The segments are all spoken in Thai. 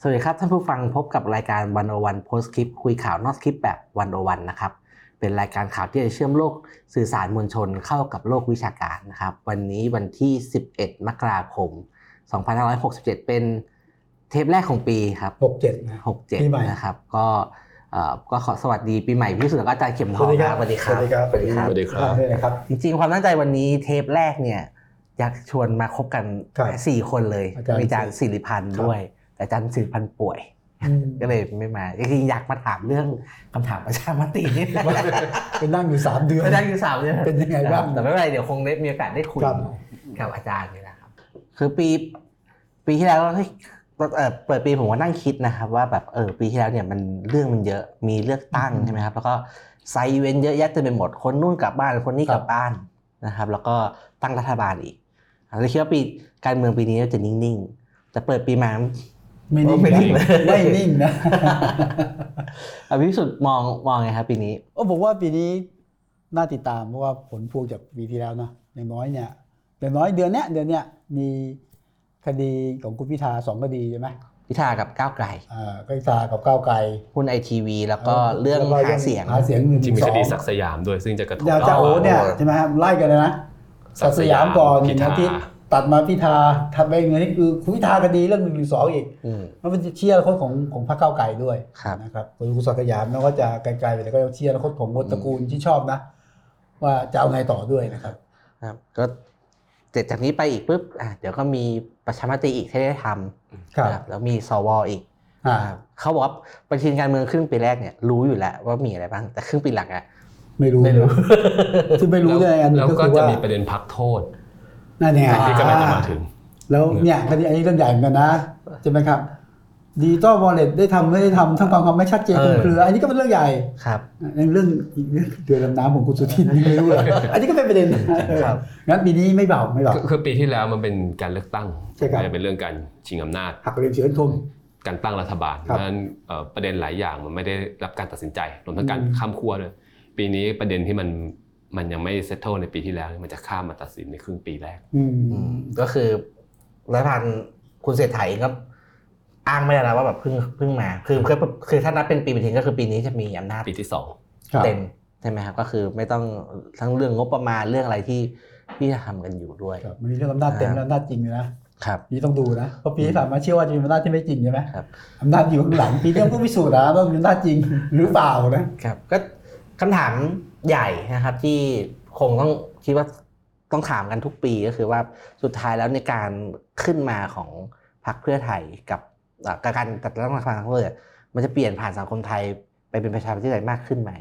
สวัสดีครับท่านผู้ฟังพบกับรายการวันโอวันโพสคลิปคุยข่าวนอกคลิปแบบวันโอวันนะครับเป็นรายการข่าวที่จะเชื่อมโลกสื่อสารมวลชนเข้ากับโลกวิชาการนะครับ วันนี้วันที่ 11 มกราคม 2567 เป็นเทปแรกของปีครับหกเจ็ดนะปีใหม่67นะครับ ก็เอ่อก็ขอสวัสดีปีใหม่พี่สุดแล้วก็อาจารย์เข็มทองครับสวัสดีครับสวัสดีครับสวัสดีครับสวัสดีครับนี่นะครับจริงๆความตั้งใจวันนี้เทปแรกเนี่ยอยากชวนมาคบกันครับสี่คนเลยอาจารย์มีอาจารย์สิริพันธ์ครับด้วย แต่อาจารย์สิริพันธ์ป่วยอืมก็เลยไม่มาจริงๆอยากมาถามเรื่องคำถามประชามตินี่ไปนั่งอยู่สามเดือนไม่ได้อยู่สามเนี่ยเป็นยังไงบ้างแต่ไม่เป็นไรเดี๋ยวคงได้มีโอกาสได้คุยครับกับอาจารย์นี่นะครับ คือปีปีที่แล้วเฮ้ยเอ่อเปิดปีผมก็นั่งคิดนะครับว่าแบบเออปีที่แล้วเนี่ยมันเรื่องมันเยอะมีเลือกตั้งอืมใช่ไหมครับแล้วก็ไซเวนต์เยอะแยะเต็มไปหมดคนนู่นกลับบ้านคนนี้กลับบ้านนะครับ แล้วก็ตั้งรัฐบาลอีกเราคิดว่าปีการเมืองปีนี้จะนิ่งๆ แต่เปิดปีมา ไม่นิ่งไม่นะนิ่งเลยไม่นิ่งนะอภิสุทธิ์มองมองไงครับปีนี้โอ้ผมว่าปีนี้น่าติดตามเพราะว่าผลพวงจากปีที่แล้วเนาะอย่างน้อยเนี่ยอย่างน้อยเดือนเนี้ยเดือนเนี้ยมีคดีของคุณพิธาสองคดีใช่ไหมพิธากับก้าวไกลอ่าก็พิธากับก้าวไกลหุ้นไอทีวีแล้วก็เรื่องแล้วก็หาเสียงหาเสียงหนึ่งจริงมีสคองดีศักดิ์สยามด้วยซึ่งจะกระทบยาจาโอเนี่ยโอ้ใช่ไหมครับไล่กันเลยนะศัสักตดิ์ย์สสยายามมก่อนพิธาอาทิตย์ ตัดมาพิธาถัดไปเงินนี่คือคุณพิธาคดีเรื่องหนึ่งหรือสองอีกอืมมันเป็นเชียร์อนาคตของของพรรคก้าวไกลด้วยครับนะครับคุณศักดิ์สยามแล้วก็จะไกลๆไปแต่ก็เชียร์อนาคตของคนตระกูลที่ชอบนะ ว่าจะเอาไงต่อด้วยนะครับ ครับ ก็เสร็จจากนี้ไปอีกปุ๊บอะเดี๋ยวก็มีประชามติอีกที่ได้ทำครับนะครับแล้วมีสวอีกอ่านะครับเขาบอกว่าปฏิทินการเมืองครึ่งปีแรกเนี่ยรู้อยู่แล้วว่ามีอะไรบ้างแต่ครึ่งปีหลังอะไม่รู้ไม่รู้ที่ไม่รู้เลยอันหนึ่แล้วงก็ก็คือจะว่ามีประเด็นพักโทษ นั่นไงที่กำลังจะมาถึง แล้วเนี่ยคดีอันนี้เรื่องใหญ่เหมือนกันนะใช่ไหมครับดิจิตอลวอลเล็ตได้ทำไม่ได้ทำทั้งความความไม่ชัดเจนเออคลุมเครือ อันนี้ก็เป็นเรื่องใหญ่ครับในเรื่องอีกเรื่องเดือนลำน้ำของคุณสุทินนี่ไม่รู้เลยอันนี้ก็เป็นประเด็นเออครับงั้นปีนี้ไม่เบาไม่เบาคือคือปีที่แล้วมันเป็นการเลือกตั้งใช่ครับมันเป็นเรื่องการชิงอำนาจหักเหลี่ยมเฉือนคมการตั้งรัฐบาลเพครับราะฉะนั้นเอ่อประเด็นหลายอย่างมันไม่ได้รับการตัดสินใจรวมทั้งการอืมข้ามขั้วด้วยปีนี้ประเด็นที่มัน มันยังไม่เซตเทิลในปีที่แล้ว มันจะข้ามมาตัดสินในครึ่งปีแรกอืมอืมก็คือรัฐบาลคุณเศรษฐาเองก็อ้างไม่ได้แล้วว่าแบบเพิ่งเพิ่งมา คือคือคือถ้านับเป็นปีปฏิทินก็คือปีนี้จะมีอำนาจปีที่สองครับเต็มใช่ไหมครับก็คือไม่ต้องทั้งเรื่องงบประมาณเรื่องอะไรที่ที่จะทำกันอยู่ด้วยครับมันมีเรื่องอำนาจเต็มและอำนาจจริงเลยนะครับนี่ต้องดูนะเพราะปีที่ผ่านมาเชื่อว่าจะมีอำนาจที่ไม่จริงใช่ไหมครับอำนาจอยู่ข้างหลังปีนี้ก็พิสูจน์นะว่ามีอำนาจจริงหรือเปล่านะครับ ก็คำถาม ใหญ่นะครับที่คงต้องคิดว่าต้องถามกันทุกปีก็คือว่าสุดท้ายแล้วในการขึ้นมาของพรรคเพื่อไทยกับเอ่อการจัดตั้งรัฐบาลครั้งแรกมันจะเปลี่ยนผ่านสังคมไทยไปเป็นประชาธิปไตยมากขึ้นไหม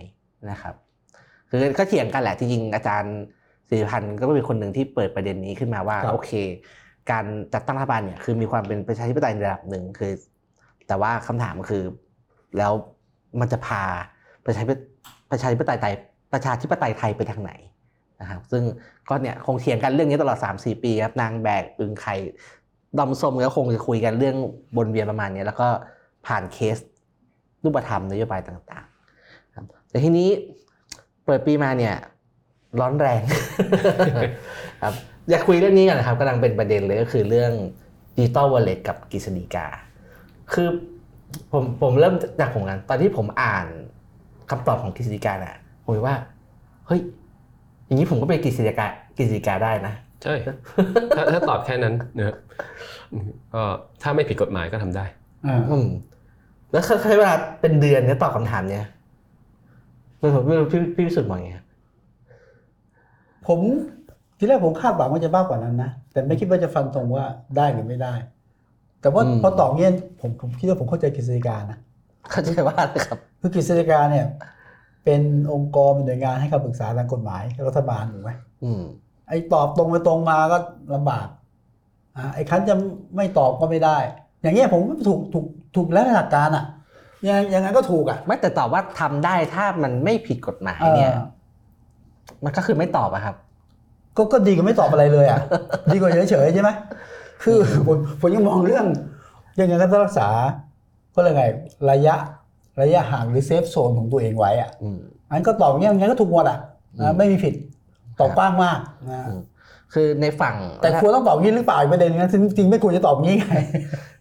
นะครับ คือก็เถียงกันแหละจริงๆอาจารย์สิริพันธ์ก็เป็นคนหนึ่งที่เปิดประเด็นนี้ขึ้นมาว่าครับโอเค การจัดตั้งรัฐบาลเนี่ยคือมีความเป็นประชาธิปไตยในระดับหนึ่งคือ แต่ว่าคำถามก็คือแล้วมันจะพาประชาธิปประชาธิปไตยไทย ประชาธิปไตยไทยไปทางไหนนะครับซึ่งก็เนี่ยคงเถียงกันเรื่องนี้ตลอด 3-4 ปีครับนางแบกอึงไข่ดอมส้มก็คงจะคุยกันเรื่องบนเวียนประมาณนี้แล้วก็ผ่านเคสรูปธรรมนโยบายต่างๆครับแต่ทีนี้เปิดปีมาเนี่ยร้อนแรงครับอยากคุยเรื่องนี้กันนะครับกำลังเป็นประเด็นเลยก็คือเรื่องดิจิตอลวอลเล็ตกับกฤษฎีกา คือผมผมเริ่มจากผมกันตอนที่ผมอ่านคำตอบของกฤษฎีกาน่ะ ผมคิดว่า เฮ้ย อย่างนี้ผมก็ไปกฤษฎีกากฤษฎีกาได้นะ ใช่ ถ้าถ้าตอบแค่นั้นนะครับก็ถ้าไม่ผิดกฎหมายก็ทำได้อ่าอืมแล้วใช้เวลาเป็นเดือนเนี่ยตอบคำถามเนี่ยไม่ผมไม่รู้พี่พี่พิสุทธิ์มองไงครับผมทีแรกผมคาดหวังว่าจะมากกว่านั้นนะแต่ไม่คิดว่าจะฟันตรงว่าได้หรือไม่ได้ แต่ว่าพอตอบเงี้ยผมผมคิดว่าผมเข้าใจกฤษฎีกานะเข้าใจว่าอะไรครับคือกฤษฎีกาเนี่ย เป็นองค์กรเป็นหน่วยงานให้คำปรึกษาทางกฎหมายรัฐบาลถูกไหมอืมไอ้ตอบตรงไปตรงมาก็ลำบากอ่าไอ้คันจะไม่ตอบก็ไม่ได้ อย่างเงี้ยผมถูกถูกถูกแล้วในหลักการอะยังยังไงก็ถูกอะไม่แต่ตอบว่าทำได้ถ้ามันไม่ผิดกฎหมายเนี่ยเออมันก็คือไม่ตอบอะครับ ก็ก็ดีกว่าไม่ตอบอะไรเลยอะดีกว่าเฉยๆใช่ไหมคือผมผมยังมองเรื่องยังไงก็ต้องรักษาก็เลยกไงระยะ ระยะห่างหรือเซฟโซนของตัวเองไว้อะอืมอันก็ตอบอย่างเงี้ยยังไงก็ถูกหมดอะนะไม่มีผิดตอบกว้างมากนะอืมคือในฝั่งแต่ควรต้องตอบงี้หรือเปล่าอีกประเด็นนึงนะซึ่งจริงๆไม่ควรจะตอบงี้ไง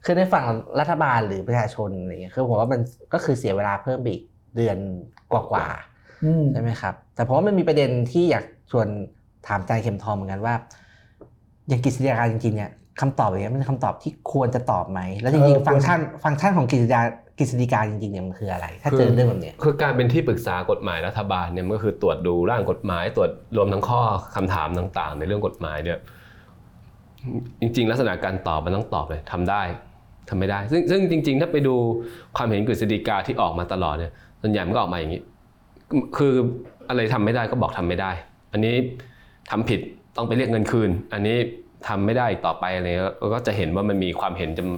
คือในฝั่งรัฐบาลหรือประชาชนอะไรเงี้ยคือผมว่ามันก็คือเสียเวลาเพิ่มไปอีกเดือนกว่าๆอืมใช่ไหมครับ แต่ผมว่ามันมีประเด็นที่อยากชวนถามอาจารย์เข็มทองเหมือนกันว่า อย่างกฤษฎีกาจริงๆเนี่ยคำตอบอย่างเงี้ยมันเป็นคำตอบที่ควรจะตอบไหมแล้วจริงๆฟังก์ชันฟังก์ชันของกฤษฎีกา กฤษฎีกาจริงๆเนี่ยมันคืออะไร ถ้าเจอเรื่องแบบเนี้ยคือการเป็นที่ปรึกษากฎหมายรัฐบาลเนี่ยมันก็คือตรวจดูร่างกฎหมาย ตรวจรวมทั้งข้อคำถามต่าง ๆ ในเรื่องกฎหมายเนี่ยจริง ๆ ลักษณะการตอบมันต้องตอบเลยทำได้ทำไม่ได้ ซึ่งซึ่งจริง ๆ ถ้าไปดูความเห็นกฤษฎีกาที่ออกมาตลอดเนี่ยส่วนใหญ่มันก็ออกมาอย่างนี้ คืออะไรทำไม่ได้ก็บอกทำไม่ได้ อันนี้ทำผิดต้องไปเรียกเงินคืน อันนี้ทำไม่ได้อีกต่อไปอะไรเงี้ยก็จะเห็นว่ามันมีความเห็นจำ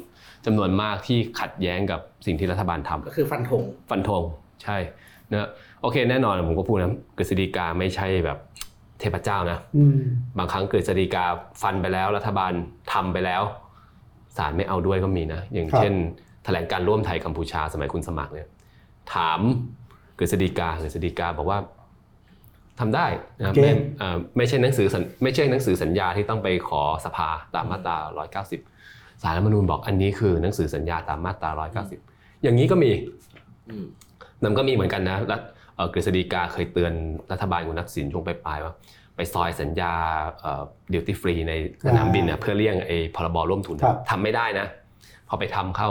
จำนวนมากที่ขัดแย้งกับสิ่งที่รัฐบาลทำก็คือฟันธงฟันธงใช่นะโอเคแน่นอนผมก็พูดนะกฤษฎีกาไม่ใช่แบบเทพเจ้านะอืมบางครั้งกฤษฎีกาฟันไปแล้วรัฐบาลทำไปแล้วศาลไม่เอาด้วยก็มีนะ อย่างครับเช่น แถลงการร่วมไทยกัมพูชาสมัยคุณสมัครเนี่ยถามกฤษฎีกากฤษฎีกาบอกว่าทำได้นะไม่เอ่อไม่ใช่หนังสือสัญไม่ใช่หนังสือสัญญาที่ต้องไปขอสภาตามมาตรา190 สารรัฐธรรมนูญบอกอันนี้คือหนังสือสัญญาตามมาตรา190 อย่างนี้ก็มีอืมนั่นก็มีเหมือนกันนะรัฐเอ่อกฤษฎีกาเคยเตือนรัฐบาลคุณทักษิณช่วงปลายๆว่าไปซอยสัญญาดิวตี้ฟรีในสนามบินเนี่ยเพื่อเลี่ยงไอ้พรบร่วมทุนครับทำไม่ได้นะ พอไปทำเข้า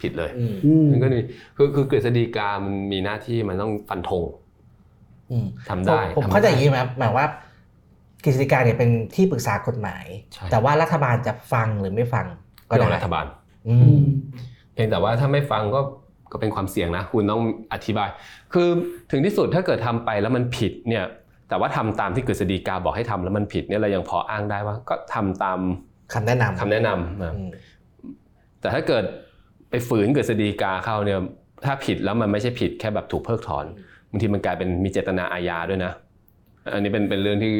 ผิดเลยอืมอืมมันก็นี่คือคือกฤษฎีกามันมีหน้าที่มันต้องฟันธงอืมทำได้ผมทำไม่เข้าใจได้อย่างนี้ไหมครับหมายว่า กฤษฎีกาเนี่ยเป็นที่ปรึกษากฎหมาย ใช่ แต่ว่ารัฐบาลจะฟังหรือไม่ฟังก็เรื่องได้รัฐบาล อือืมมเพียงแต่ว่าถ้าไม่ฟังก็ก็เป็นความเสี่ยงนะ คุณต้องอธิบาย คือถึงที่สุดถ้าเกิดทำไปแล้วมันผิดเนี่ยแต่ว่าทำตามที่กฤษฎีกาบอกให้ทำแล้วมันผิดเนี่ยเรายังพออ้างได้ว่าก็ทำตามคำแนะนำคำแนะนำนะ อืม แต่ถ้าเกิดไปฝืนกฤษฎีกาเข้าเนี่ยถ้าผิดแล้วมันไม่ใช่ผิดแค่แบบถูกเพิกถอนบางทีมันกลายเป็นมีเจตนาอาญาด้วยนะ อันนี้เป็นเป็นเรื่องที่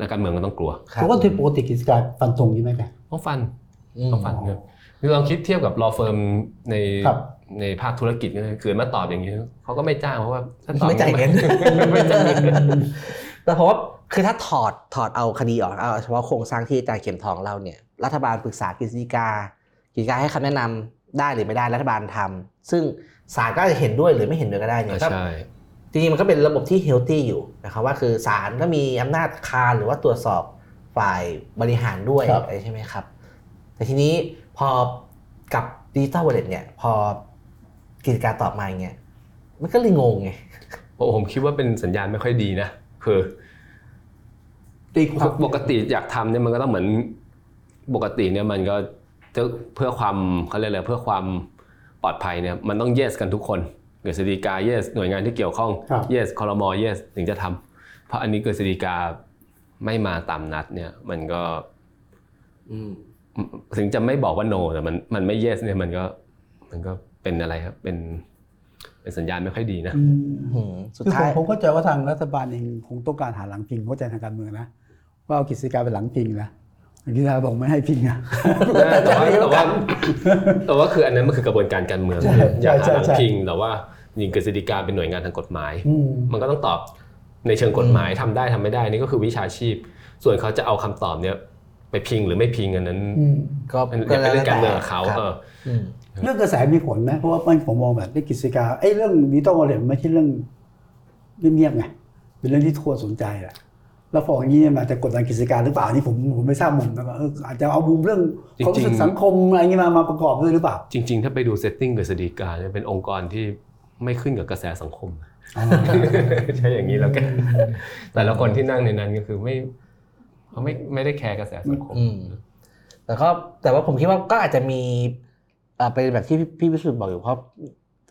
นักการเมืองก็ต้องกลัวครัเพราะว่าที่ปกติกิจการฟันธงใช่ไหมแกต้องฟันอืมต้องฟันเนี่ยคือลองคิดเทียบกับรอเฟิร์มในครับในภาคธุรกิจเนี่ยคือมาตอบอย่างนี้เขาก็ไม่จ้างเพราะว่าถ้าตอบไม่จ่ายเงินไม่จ่ายเงินแต่เพราะว่าคือถ้าถอดถอดเอาคดีออกเอาเฉพาะโครงสร้างที่อาจารย์เข็มทองเล่าเนี่ยรัฐบาลปรึกษากฤษฎีกากฤษฎีกาให้คำแนะนำได้หรือไม่ได้รัฐบาลทำซึ่งศาลก็อาจจะเห็นด้วยหรือไม่เห็นด้วยก็ได้เนี่ยก็ใช่ จริงๆมันก็เป็นระบบที่ healthy อยู่นะครับว่าคือศาลก็มีอำนาจคานหรือว่าตรวจสอบฝ่ายบริหารด้วยครับ อะไรใช่ไหมครับ แต่ทีนี้พอกับ digital wallet เนี่ยพอกฤษฎีกาตอบมาอย่างเงี้ยมันก็เลยงงไง ผมคิดว่าเป็นสัญญาณไม่ค่อยดีนะคือตีความปกติอยากทำเนี่ยมันก็ต้องเหมือนปกติเนี่ยมันก็จะเพื่อความเขาเรียกอะไรเพื่อความปลอดภัยเนี่ยมันต้อง yes กันทุกคน กฤษฎีกา yes หน่วยงานที่เกี่ยวข้องครับ yes คอรมอ yes ถึงจะทำเพราะอันนี้กฤษฎีกาไม่มาตามนัดเนี่ย มันก็อืมถึงจะไม่บอกว่า no แต่มันมันไม่ yes เนี่ยมันก็มันก็เป็นอะไรครับ เป็นเป็นสัญญาณไม่ค่อยดีนะอืมอืมสุดคือผท้ามยผมเข้าใจว่าทางรัฐบาลเองคงต้องการหาหลังพิงเข้าใจทางการเมืองนะว่าเอากิจการเป็นหลังพิงนะอย่างที่ทาบอกไม่ให้พิงอะแต่ว่าแต่ว่าแต่ว่าคืออันนั้นมันคือกระบวนการการเมืองใช่อยากหาใช่หลังใช่พิงแต่ว่า ยิงกฤษฎีกาเป็นหน่วยงานทางกฎหมายอืมมันก็ต้องตอบในเชิงกฎหมายทำได้ทำไม่ได้นี่ก็คือวิชาชีพ ส่วนเขาจะเอาคำตอบเนี่ยไปพิงหรือไม่พิงอันนั้นอืมก็เป็นอย่าไปเรื่องการเมืองกับเขาครับเอออืมเรื่องกระแสมีผลไหมเพราะว่ามันผมมองแบบที่กฤษฎีกาไอ้เรื่อง digital wallet มันไม่ใช่เรื่องเงียบๆไงเป็นเรื่องที่ทั่วสนใจแหละแล้วพออย่างนี้เนี่ยมันอาจจะกดดันกฤษฎีกาหรือเปล่าอันนี่ผมผมไม่ทราบมุมนะว่าเอออาจจะเอามุมเรื่องความรู้สึกสังคมอะไรเงี้ยมามาประกอบด้วยหรือเปล่า จริง ๆ ถ้าไปดู setting กฤษฎีกาเนี่ยเป็นองค์กรที่ ไม่ขึ้นกับกระแสสังคมใช่อย่างนี้แล้วกันแต่ละคนที่นั่งในนั้นก็คือไม่เขาไม่ไม่ได้แคร์กระแสสังคมอืมแต่ก็แต่ว่าผมคิดว่าก็อาจจะมีเอ่อเป็นแบบที่พี่พี่วิสุทธ์บอกอยู่เพราะ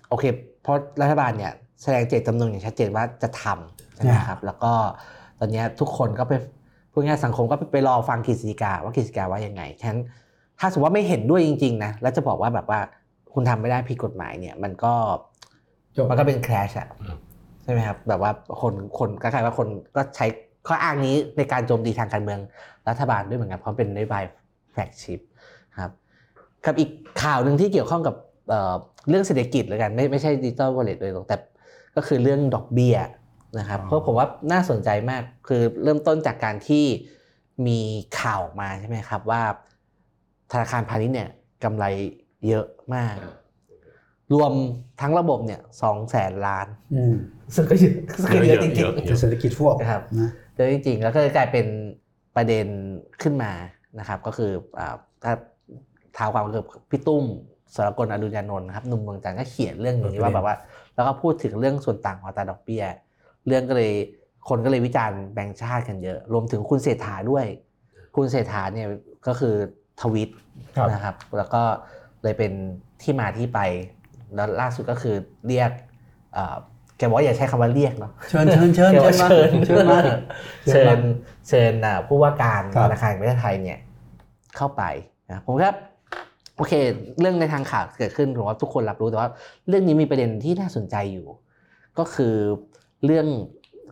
โอเคเพราะรัฐบาลเนี่ยแสดงเจตจำนงอย่างชัดเจนว่าจะทำใช่ไหมครับ แล้วก็ตอนเนี้ยทุกคนก็ไปพูดง่ายๆสังคมก็ไปไปรอฟังกฤษฎีกาว่ากฤษฎีกาว่ายังไงฉะนั้นถ้าสมมติว่าไม่เห็นด้วยจริง ๆ นะ แล้วจะบอกว่าแบบว่าคุณทำไม่ได้ผิดกฎหมายเนี่ย มันก็ จบมันก็เป็น clash อะอืมใช่ไหมครับแบบว่าคนคนคล้ายๆว่าคนก็ใช้ข้ออ้างนี้ในการโจมตีทางการเมืองรัฐบาลด้วยเหมือนกันเพราะเป็นนโยบาย flagship ครับกับอีกข่าวหนึ่งที่เกี่ยวข้องกับเอ่อเรื่องเศรษฐกิจแล้วกันไม่ไม่ใช่ digital wallet โดยตรงแต่ก็คือเรื่องดอกเบี้ยนะครับอ๋อเพราะผมว่าน่าสนใจมากคือเริ่มต้นจากการที่มีข่าวออกมาใช่ไหมครับว่าธนาคารพาณิชย์เนี่ยกำไรเยอะมาก รวมทั้งระบบเนี่ยสองแสนล้านอืมซึ่งก็เยอะซึ่งก็เยอะจริงเยอะเป็นเศรษฐกิจพวกนะครับ นะๆเยอะจริงๆ แล้วก็เลยกลายเป็นประเด็นขึ้นมานะครับ ก็คืออ่าถ้าเท้าความก็คือพี่ตุ้มสรกลอดุญญานนท์นะครับหนุ่มเมืองจันทร์ก็เขียนเรื่องนี้ว่าแบบว่า แล้วก็พูดถึงเรื่องส่วนต่างของอัตราดอกเบี้ย เรื่องก็เลยคนก็เลยวิจารณ์แบงก์ชาติกันเยอะ รวมถึงคุณเศรษฐาด้วย คุณเศรษฐาเนี่ยก็คือทวิตครับ นะครับ แล้วก็เลยเป็นที่มาที่ไป แล้วล่าสุดก็คือเรียกเอ่อแกบอกว่าอย่าใช้คำว่าเรียกเนาะเชิญเชิญเชิญแกว่ามาเชิญเชิญมาเชิญเชิญอ่าผู้ว่าการครับธนาคารแห่งประเทศไทยเนี่ยเข้าไปนะผมก็โอเค เรื่องในทางข่าวเกิดขึ้นผมว่าทุกคนรับรู้แต่ว่า เรื่องนี้มีประเด็นที่น่าสนใจอยู่ ก็คือเรื่อง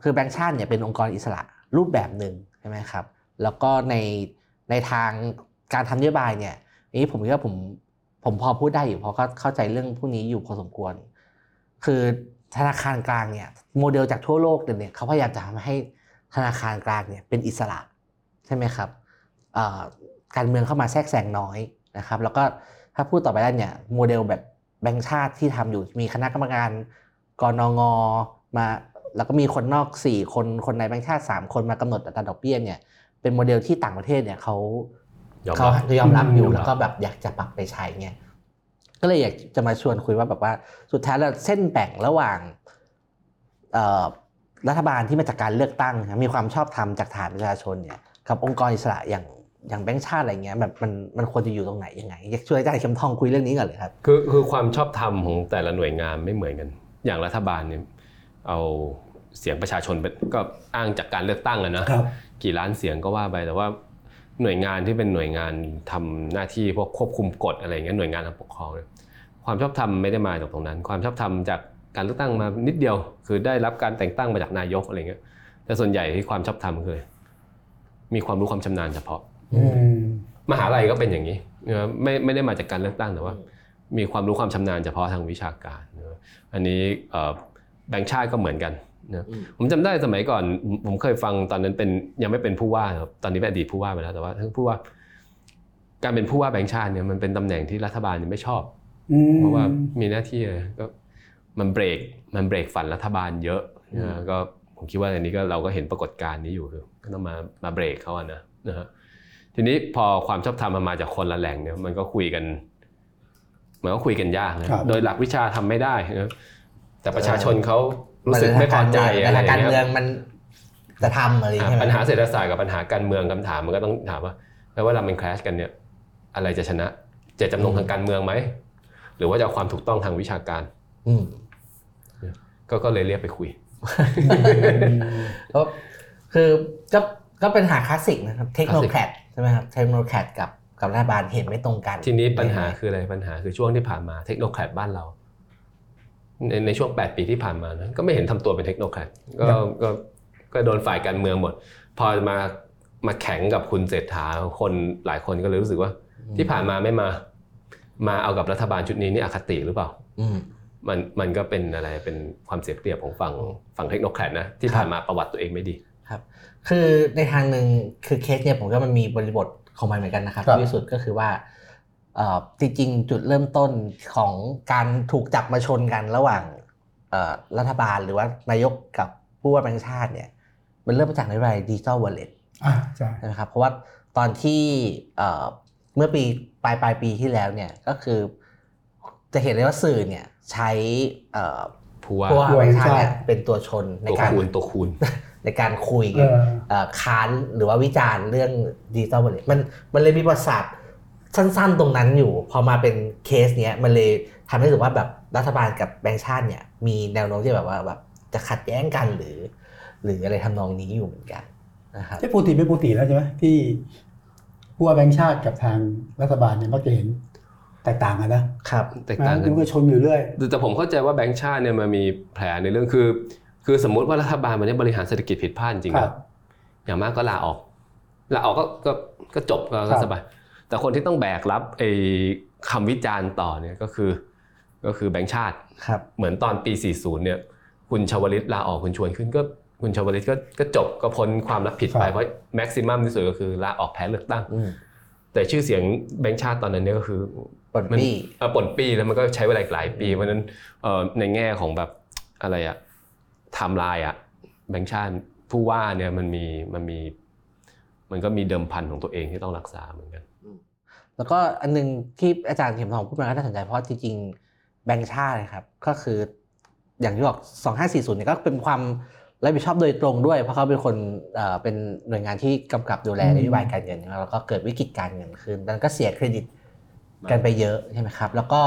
คือแบงก์ชาติเนี่ยเป็นองค์กรอิสระรูปแบบหนึ่งใช่ไหมครับ แล้วก็ในในทางการทำนโยบายเนี่ยอันนี้ผมคิดว่าผม ผมพอพูดได้อยู่เพราะก็เข้าใจเรื่องพวกนี้อยู่พอสมควร คือธนาคารกลางเนี่ยโมเดลจากทั่วโลกเนี่ยเขาพยายามจะทำให้ธนาคารกลางเนี่ยเป็นอิสระใช่ไหมครับการเมืองเข้ามาแทรกแซงน้อยนะครับ แล้วก็ถ้าพูดต่อไปได้เนี่ยโมเดลแบบแบงก์ชาติที่ทำอยู่มีคณะกรรมการกนงมาแล้วก็มีคนนอก 4 คนคนในแบงก์ชาติ 3 คนมากำหนดอัตราดอกเบี้ยเนี่ยเป็นโมเดลที่ต่างประเทศเนี่ยเขา เขารับยอมรับอยู่ยอมรับแล้วก็แบบอยากจะปรับไปใช้ไงก็เลยอยากจะมาชวนคุยว่าแบบว่าสุดท้ายแล้วเส้นแบ่งระหว่างเอ่อรัฐบาลที่มาจากการเลือกตั้งนะมีความชอบธรรมจากฐานประชาชนเนี่ยกับองค์กรอิสระอย่างอย่างแบงค์ชาติอะไรเงี้ยแบบมันมันควรจะอยู่ตรงไหนยังไงอยากช่วยอาจารย์เข็มทองคุยเรื่องนี้ก่อนเลยครับคือคือความชอบธรรมของแต่ละหน่วยงานไม่เหมือนกัน อย่างรัฐบาลเนี่ยเอาเสียงประชาชนเป็นก็อ้างจากการเลือกตั้งอะนะครับกี่ล้านเสียงก็ว่าไปแต่ว่า หน่วยงานที่เป็นหน่วยงานทำหน้าที่พวกควบคุมกฎอะไรเงี้ยหน่วยงานทางปกครองเนี่ยความชอบธรรมไม่ได้มาจากตรงนั้น ความชอบธรรมจากการเลือกตั้งมานิดเดียว คือได้รับการแต่งตั้งมาจากนายกอะไรเงี้ยแต่ส่วนใหญ่ที่ความชอบธรรมคือมีความรู้ความชำนาญเฉพาะมหาลัยก็เป็นอย่างนี้ไม่ไม่ได้มาจากการเลือกตั้งแต่ว่า มีความรู้ความชำนาญเฉพาะทางวิชาการอันนี้แบงค์ชาติก็เหมือนกัน นะอืมผมจำได้สมัยก่อนผมผมเคยฟังตอนนั้นเป็นยังไม่เป็นผู้ว่าครับตอนนี้เป็นอดีตผู้ว่าไปแล้วแต่ว่าทั้งผู้ว่า การเป็นผู้ว่าแบงค์ชาติเนี่ยมันเป็นตำแหน่งที่รัฐบาลเนี่ยไม่ชอบอืมเพราะว่ามีหน้าที่อะไรก็มันเบรกมันเบรกฝันรัฐบาลเยอะนะก็ผมคิดว่าอันนี้ก็เราก็เห็นปรากฏการณ์นี้อยู่คือก็ต้องมามาเบรกเขาอะนะนะฮะทีนี้พอความชอบธรรมมันมาจากคนละแหล่งเนี่ยมันก็คุยกันมันก็คุยกันยากนะครับโดยหลักวิชาทำไม่ได้นะแต่ประชาชนเขา รู้สึกไม่พอใจในอะไรทางการเงี้เมือยงมันจะทำอะไรอะใช่ไหมปัญหาเศรษฐศาสตร์กับปัญหาการเมืองคำถามมันก็ต้องถามว่าแล้วเวลามันคลาชกันเนี่ยอะไรจะชนะ เจตจำนงทางการเมืองไหมหรือว่าจะเอาความถูกต้องทางวิชาการ อืมก็ก็เลยเรียกไปคุยก็คือก็ก็ปัญหาคลาสสิกนะครับ technocrat ใช่ไหมครับ technocrat กับกับรัฐบาลเห็นไม่ตรงกัน ทีนี้ปัญหาคืออะไรปัญหาคือช่วงที่ผ่านมา technocrat บ้านเรา ในในช่วง 8 ปีที่ผ่านมานะก็ไม่เห็นทำตัวเป็น technocrat ก็ก็ก็โดนฝ่ายการเมืองหมด พอมามาแข่งกับคุณเศรษฐาคนหลายคนก็เลยรู้สึกว่า ที่ผ่านมาไม่มา มาเอากับรัฐบาลชุดนี้นี่อคติหรือเปล่าอืมมันมันก็เป็นอะไรเป็นความเสียเปรียบของฝั่งฝั่งเทคโนแครดนะที่ครับผ่านมาประวัติตัวเองไม่ดีครับ คือในทางหนึ่งคือเคสเนี่ยผมว่ามันมีบริบทของมันเหมือนกันนะครับครับที่สุดก็คือว่าเอ่อ จริงๆ จุดเริ่มต้นของการถูกจับมาชนกันระหว่างเอ่อรัฐบาลหรือว่านายกกับผู้ว่าแบงค์ชาติเนี่ยมันเริ่มมาจากนโยบายดิจิทัลวอลเล็ตอะใช่นะครับเพราะว่าตอนที่เอ่อเมื่อปีปลายปลายปีที่แล้วเนี่ยก็คือจะเห็นได้ว่าสื่อเนี่ยใช้เอ่อผู้ว่าผู้ว่าแบงค์ชาติเนี่ยเป็นตัวชนในตัวการคูณตัวคูณในการคุยเออเอ่อค้านหรือว่าวิจารณ์เรื่อง digital wallet มันมันเลยมีประสาท สั้นๆตรงนั้นอยู่ พอมาเป็นเคสเนี้ยมันเลยทำให้รู้สึกว่าแบบรัฐบาลกับแบงค์ชาติเนี่ย มีแนวโน้มที่แบบว่าแบบจะขัดแย้งกันหรือ หรืออะไรทำนองนี้อยู่เหมือนกันนะครับที่ปกติเป็นปกติแล้วใช่ไหมที่ผู้ว่าแบงค์ชาติกับทางรัฐบาลเนี่ยมักจะเห็นแตกต่างกันนะครับแตกต่างนะกันมันก็ชนอยู่เรื่อยแต่ผมเข้าใจว่าแบงก์ชาติเนี่ยมันมีแผลในเรื่องคือ คือสมมุติว่ารัฐบาลมันได้บริหารเศรษฐกิจผิดพลาดจริงคๆรัอะบอย่างมากก็ลาออกลาออกก็ก็ก็จบก็ครัก็บสบาย แต่คนที่ต้องแบกรับไอ้คำวิจารณ์ต่อเนี่ยก็คือก็คือแบงก์ชาติครับเหมือนตอนปี 40 เนี่ย คุณชวลิตลาออกคุณชวนขึ้นก็คุณชวลิตก็ก็จบก็พ้นความรับผิดไปครับเพราะ maximum ที่สุดก็คือลาออกแพ้เลือกตั้งอืมแต่ชื่อเสียงแบงค์ชาติตอนนั้นเนี่ยก็คือปนมันปี้เอ่อป่นปี้แล้วมันก็ใช้เวลาอีกหลายปีเพราะฉะนั้นเอ่อในแง่ของแบบอะไรอะไทม์ไลน์อะแบงค์ชาติผู้ว่าเนี่ยมันมีมันมี มันก็มีเดิมพันของตัวเองที่ต้องรักษาเหมือนกัน แล้วก็อันหนึงที่อาจารย์เข็มทองพูดมาก็น่าสนใจเพราะจริงๆแบงค์ชาตินะครับก็คืออย่างที่บอก 2540เนี่ยก็เป็นความรับผิดชอบโดยตรงด้วย เพราะเขาเป็นคนเอ่อเป็นหน่วยงานที่กำกับดูแลอืมนโยบายการเงินแล้วก็เกิดวิกฤตการเงินขึ้นดังนั้นก็เสียเครดิตกันไปเยอะใช่ไหมครับ แล้วก็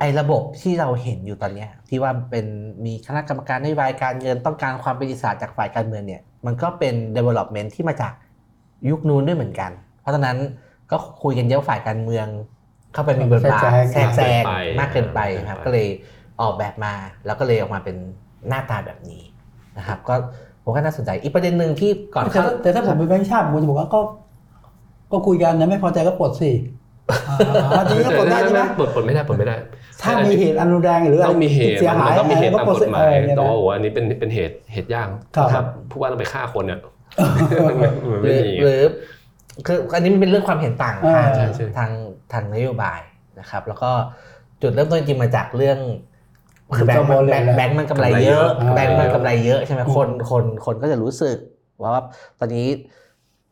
ไอ้ระบบที่เราเห็นอยู่ตอนเนี้ยที่ว่าเป็นมีคณะกรรมการนโยบายการเงินต้องการความเป็นอิสระจากฝ่ายการเมืองเนี่ยมันก็เป็น development ที่มาจากยุคนู้นด้วยเหมือนกัน เพราะฉะนั้น ก็คุยกันเยอะฝ่ายการเมือง เข้าไปมีบทบาทแทรกแทรกแซงมามากกเกิเกินนไปไปครับมากเกินไปก็เลยออกแบบมาแล้วก็เลยออกมาเป็นหน้าตาแบบนี้นะครับ ก็ผมก็น่าสนใจอีกประเด็นหนึ่งที่ก่อนแต่เข้าถ้าแต่ถ้าผมเป็นแบงค์ชาติผมจะบอกว่าก็ ก็คุยกันนะไม่พอใจก็ปลดสิอ่าจริงๆก็ปลดได้ใช่ไหมปลดปลดไม่ได้ปลดไม่ได้ ถ้ามีเหตุอันรุนแรงหรืออะไรต้องมีเหตุเสียหายมันต้องมีเหตุก็ตามปลดกสิฎหมายเออเนี่ยแต่นะว่าโอ้โหอันนี้เป็นเป็นเหตุเหตุยากครับผู้ว่าต้องไปฆ่าคนเนี่ยหไม่รือมีหรือ คืออันนี้มันเป็นเรื่องความเห็นต่างอ่าทางใช่ใช่ทางทางนโยบายนะครับ แล้วก็จุดเริ่มต้นจริงๆมาจากเรื่องคือแบงค์มันแบงค์แบงค์มันกำไรเยอะกำไรเยอะแบงค์มันกำไรเยอะใช่ไหมคนคนคนก็จะรู้สึกว่าว่าตอนนี้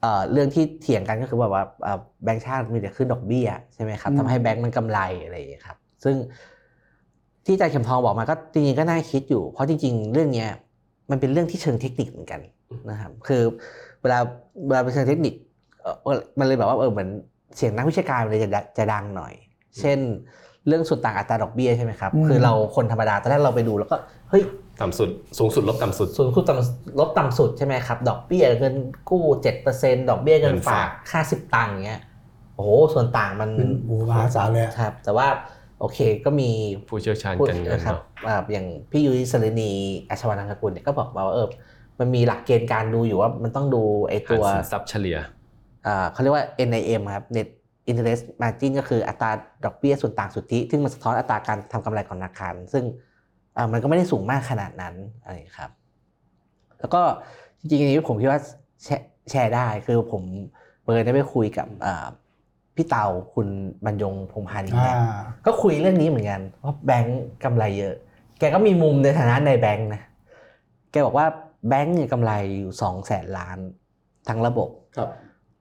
เอ่อเรื่องที่เถียงกันก็คือว่าว่าเอ่อแบงค์ชาติมีแต่ขึ้นดอกเบี้ยใช่ไหมครับอืมทำให้แบงค์มันกำไรอะไรอย่างเงี้ยครับ ซึ่งที่อาจารย์เข็มทองบอกมาก็จริงๆก็น่าคิดอยู่ เพราะจริง ๆ เรื่องเนี้ยมันเป็นเรื่องที่เชิงเทคนิคเหมือนกันนะครับ คือเวลาเวลาเป็นเชิงเทคนิคเอ่อ มันเลยแบบว่าเออเหมือนเสียงนักวิชาการมันเลยจะจะดังหน่อย เช่น เรื่องส่วนต่างอัตราดอกเบี้ยใช่ไหมครับอืมคือเราคนธรรมดาตอนแรกเราไปดูแล้วก็เฮ้ยต่ำสุดสูงสุดลบต่ำสุดส่วนคูณต่ำลบต่ำสุดใช่ไหมครับ ดอกเบี้ยเงินกู้เจ็ดเปอร์เซ็นดอกเบี้ยเงินเงินฝาฝากกค่าสิบตังค์เงี้ยโอ้โหส่วนต่างมันเป็นโอ้โหมหาศาลเลยอะครับ แต่ว่าโอเคก็มีผู้เชี่ยวชาญพูดการเงินนะครับเนาะอ่าอย่างพี่ยุ้ยสรณีอัชวานันทกุลเนี่ยก็บอกมาว่าเออมันมีหลักเกณฑ์การดูอยู่ว่ามันต้องดูไอ้หารตัวสินทรัพย์เฉลี่ยอ่า เขาเรียกว่า NIM ครับ Net Interest Margin ก็คืออัตราดอกเบี้ยส่วนต่างสุทธิ ซึ่งมันสะท้อนอัตราการทำกำไรของธนาคาร ซึ่งอ่ามันก็ไม่ได้สูงมากขนาดนั้นอะไรครับ แล้วก็จริงๆอันนี้ผมคิดว่าแชร์แชร์ได้คือผมเปิดได้ไปคุยกับอ่าพี่เตาคุณบรรยงพงพานิชอ่าเนี่ยก็คุยเรื่องนี้เหมือนกันว่าแบงก์กำไรเยอะ แกก็มีมุมในฐานะในแบงก์นะแกบอกว่าแบงก์เนี่ยกำไรอยู่สองแสนล้านทั้งระบบครับ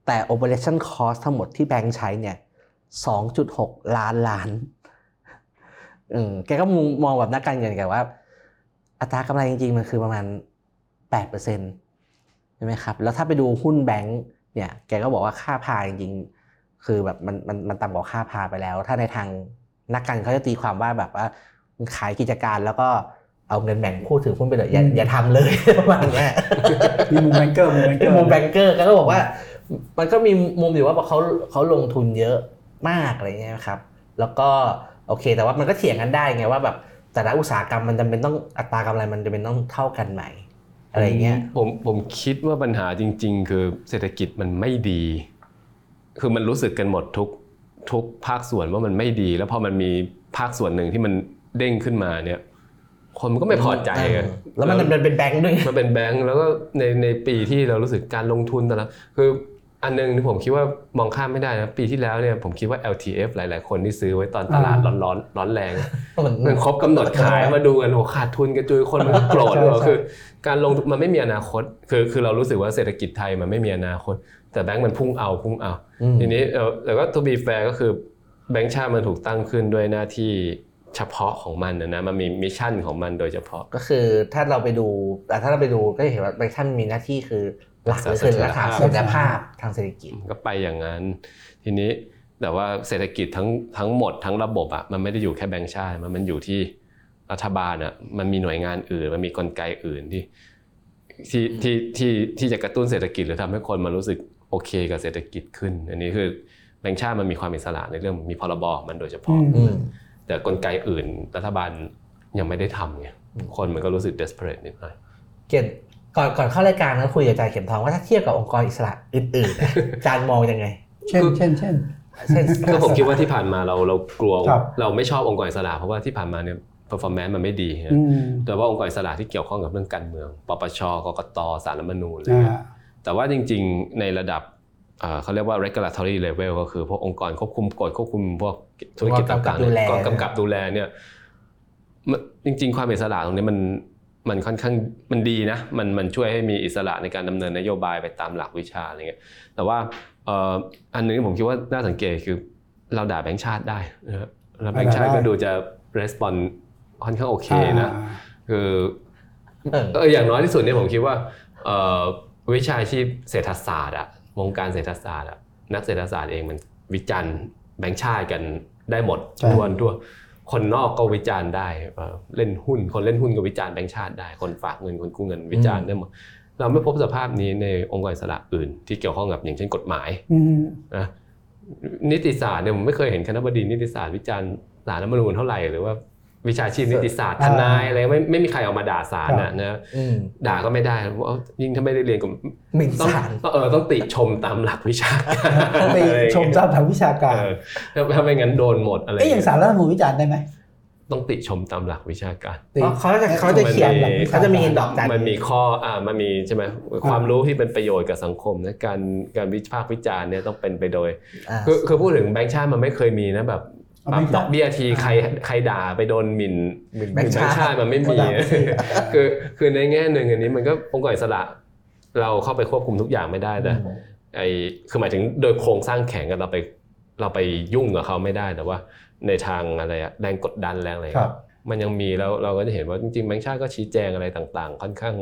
แต่ operation cost ทั้งหมดที่แบงก์ใช้เนี่ย 2.6 ล้านล้านอืมแกก็มองมองแบบนักการเงินแกว่า อัตรากำไรจริงๆ มันคือประมาณ 8%ใช่ไหมครับ แล้วถ้าไปดูหุ้นแบงก์เนี่ย แกก็บอกว่าค่าพาจริงๆ คือแบบมันมันมันต่ำกว่าค่าพาไปแล้ว ถ้าในทางนักการเงินเขาจะตีความว่าแบบว่าขายกิจการแล้วก็เอาเงินแบ่งผู้ถือหุ้นไปเลยอย่าอืมอย่าทำเลยประมาณเนี้ยมีมุมแบงเกอร์มุมแบงเกอเป็นร์มุมแบงเกอร์ก็บอกว่า มันก็มีมุมอยู่ว่าเขาเขาลงทุนเยอะมากอะไรเงี้ยครับ แล้วก็โอเค แต่ว่ามันก็เถียงกันได้ไงว่าแบบแต่ละอุตสาหกรรมมันจำเป็นต้องอัตรากำไรมันจำเป็นต้องเท่ากันไหมอะไรเงี้ยผมผมคิดว่าปัญหาจริง ๆ คือเศรษฐกิจมันไม่ดี คือมันรู้สึกกันหมดทุกทุกภาคส่วนว่ามันไม่ดี แล้วพอมันมีภาคส่วนหนึ่งที่มันเด้งขึ้นมาเนี่ย คนมันก็ไม่พอใจเอไงอแล้วมันมันเป็นแบงค์ด้วยมันเป็นแบงก์แล้วก็ในในปีที่เรารู้สึกการลงทุนแต่ละคือ อันหนึงที่ผมคิดว่ามองข้ามไม่ได้นะปีที่แล้วเนี่ยผมคิดว่า LTF หลาย ๆ คนที่ซื้อไว้ตอนตลาดร้อนร้อนร้อนแรงมันมันครบกำหนดขายมาดูกันโอ้ขาดทุนกระจุยคนมันก็โกรธใช่เลยใช่คือ การลงทุนมันไม่มีอนาคต คือคือเรารู้สึกว่าเศรษฐกิจไทยมันไม่มีอนาคต แต่แบงก์มันพุ่งเอาพุ่งเอาอืมทีนี้เออแต่ก็ to be fair ก็คือแบงก์ชาติมันถูกตั้งขึ้นด้วยหน้าที่เฉพาะของมันนะนะมันมีมิชชั่นของมันโดยเฉพาะก็คือถ้าเราไปดูแต่ถ้าเราไปดูก็จะเห็นว่าแบงค์ท่านมีหน้าที่คือ หลักเลยคือรักษาเสถียรภาพทางเศรษฐกิจก็ไปอย่างนั้น ทีนี้แต่ว่าเศรษฐกิจทั้งทั้งหมดทั้งระบบอะมันไม่ได้อยู่แค่แบงก์ชาติมันมันอยู่ที่รัฐบาลอะมันมีหน่วยงานอื่น มันมีกลไกอื่นที่ที่ที่ที่ที่จะกระตุ้นเศรษฐกิจหรือทำให้คนมันรู้สึกโอเคกับเศรษฐกิจขึ้น อันนี้คือแบงก์ชาติมันมีความอิสระในเรื่องมีพรบของมันโดยเฉพาะอืมอืมแต่กลไกอื่น รัฐบาลยังไม่ได้ทำไงคนมันก็รู้สึก desperate นิดหน่อยเกียรติ ก่อนก่อนเข้ารายการนะคุยกับอาจารย์เข็มทองว่าถ้าเทียบกับองค์กรอิสระอื่นๆนะอาจารย์มองยังไงเช่นเช่นเช่นเช่นคือผมคิดว่าที่ผ่านมาเราเรากลัวครับเราไม่ชอบองค์กรอิสระเพราะว่าที่ผ่านมาเนี่ย performance มันไม่ดีนะอืมแต่ว่าองค์กรอิสระที่เกี่ยวข้องกับเรื่องการเมือง ปปชกกตสารรัฐธรรมนูญอะไรอ่าเงี้ยแต่ว่าจริงๆในระดับเอ่อเขาเรียกว่า regulatory level ก็คือพวกองค์กรควบคุมกฎควบคุมพวกธุรกิจต่างๆเนี่ยกำกับดูแลกำกับดูแลเนี่ยมันจริง ๆ ความอิสระตรงนี้มัน มันค่อนข้างมันดีนะมันมันช่วยให้มีอิสระในการดำเนินนโยบายไปตามหลักวิชาอะไรเงี้ยแต่ว่าเอ่ออันหนึงที่ผมคิดว่าน่าสังเกตคือเราด่าแบงค์ชาติได้นะครับแล้วแบงค์ชาติก็ดูจะ respond ค่อนข้างโอเคนะคือเออเอออย่างน้อยที่สุดเนี่ยผมคิดว่าเอ่อวิชาชีพเศรษฐศาสตร์อะวงการเศรษฐศาสตร์อะนักเศรษฐศาสตร์เองมันวิจารณ์แบงค์ชาติกันได้หมดใช่ทั่วทั่ว คนนอกก็วิจารณ์ได้เอ่อเล่นหุ้น คนเล่นหุ้นก็วิจารณ์แบงค์ชาติได้ คนฝากเงินคนกู้เงินวิจารณ์ได้หมดเราไม่พบสภาพนี้ในองค์กรอิสระอื่น ที่เกี่ยวข้องกับอย่างเช่นกฎหมายอืมนะนิติศาสตร์เนี่ยผมไม่เคยเห็นคณะบดีนิติศาสตร์วิจารณ์ศาลรัฐธรรมนูญเท่าไหร่หรือว่า วิชาชีพนิติศาสตร์ทนายอะไรไม่ไม่มีใครออกมาด่าศาลนะนะอืมด่าก็ไม่ได้เพราะว่ายิ่งถ้าไม่ได้เรียนกับหมิ่นต้องศาลต้องเออต้องติชมตามหลักวิชาการไปชมตามทางวิชาการเออถ้าถ้าไม่งั้นโดนหมดอะไรเอ้ยอย่างสารรัฐธรรมนูญวิจารณ์ได้ไหมต้องติชมตามหลักวิชาการเพราะเขาจะเขาจะเขียนมันมีเขาจะมีดอกจันมันมีข้ออ่ามันมีใช่ไหมความรู้ที่เป็นประโยชน์กับสังคมนะการการวิพากษ์วิจารณ์เนี่ยต้องเป็นไปโดยอ่าคือคือพูดถึงแบงค์ชาติมันไม่เคยมีนะแบบ เอาปรับแบงค์ดชาอติกเบี้ยทีใครใครด่าไปโดนหมิ่นหมิ่นแบงค์ชาติชาติมันไม่มีก็ด่าไม่ได้คือคือในแง่หนึ่งอันนี้มันก็องค์กรอิสระ เราเข้าไปควบคุมทุกอย่างไม่ได้แต่ไอคือหมายถึงโดยโครงสร้างแข็งกันเราไปเราไปยุ่งกับเขาไม่ได้แต่ว่า ในทางอะไรอะแรงกดดันแรงอะไรครับมันยังมีแล้วเราก็จะเห็นว่าจริงๆแบงค์ชาติก็ชี้แจงอะไรต่างๆ ค่อนข้าง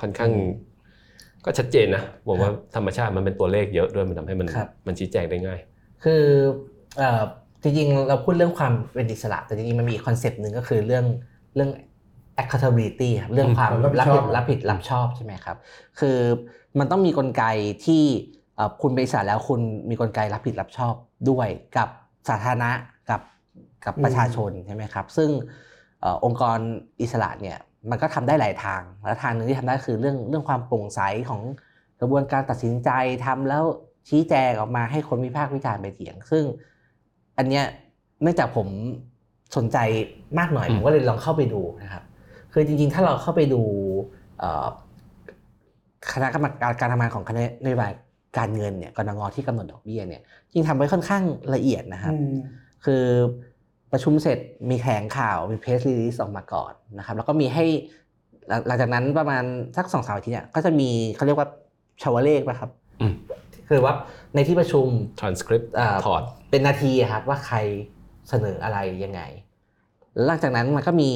ค่อนข้าง ก็ชัดเจนนะผมว่าธรรมชาติมันเป็นตัวเลขเยอะด้วยมันทำให้มันครับมันชี้แจงได้ง่าย คือเอ่อ จริงๆ เราพูดเรื่องความเป็นอิสระ แต่จริงๆ มันมีอีกคอนเซปต์หนึ่งก็คือเรื่องเรื่อง accountability ครับเรื่องความรับผิรับดชอผิบดรับผิดรับชอบใช่ไหมครับ คือมันต้องมีกลไกที่เอ่อคุณเป็นอิสระแล้วคุณมีกลไกรับผิดรับชอบด้วยกับสาธารณะกับกับประชาชนใช่ไหมครับ ซึ่งเอ่อองค์กรอิสระเนี่ยมันก็ทำได้หลายทาง และทางหนึ่งที่ทำได้คือเรื่องเรื่องความโปร่งใสของกระบวนการตัดสินใจทำแล้วชี้แจงออกมาให้คนวิพากษ์วิจารณ์ไปเถียง ซึ่ง อันเนี้ยเนื่องจากผมสนใจมากหน่อยอืมผมก็เลยลองเข้าไปดูนะครับ คือจริงๆ ถ้าเราเข้าไปดูเอ่อคณะกรรมการการทำงานของคณะนโยบายการเงินเนี่ยกรงที่กำหนดดอกเบี้ยเนี่ยจริงทำไว้ค่อนข้างละเอียดนะครับอืมคือประชุมเสร็จมีแถลงข่าวมีเพสรีลิสออกมาก่อนนะครับ แล้วก็มีให้หลังหลังจากนั้นประมาณสักสองสามอาทิตย์เนี่ยก็จะมีเขาเรียกว่าชาวเลขป่ะครับอืม คือว่าในที่ประชุม transcript อ่าถอดเป็นนาทีอะครับว่าใครเสนออะไรยังไงแล้วหลังจากนั้นมันก็มี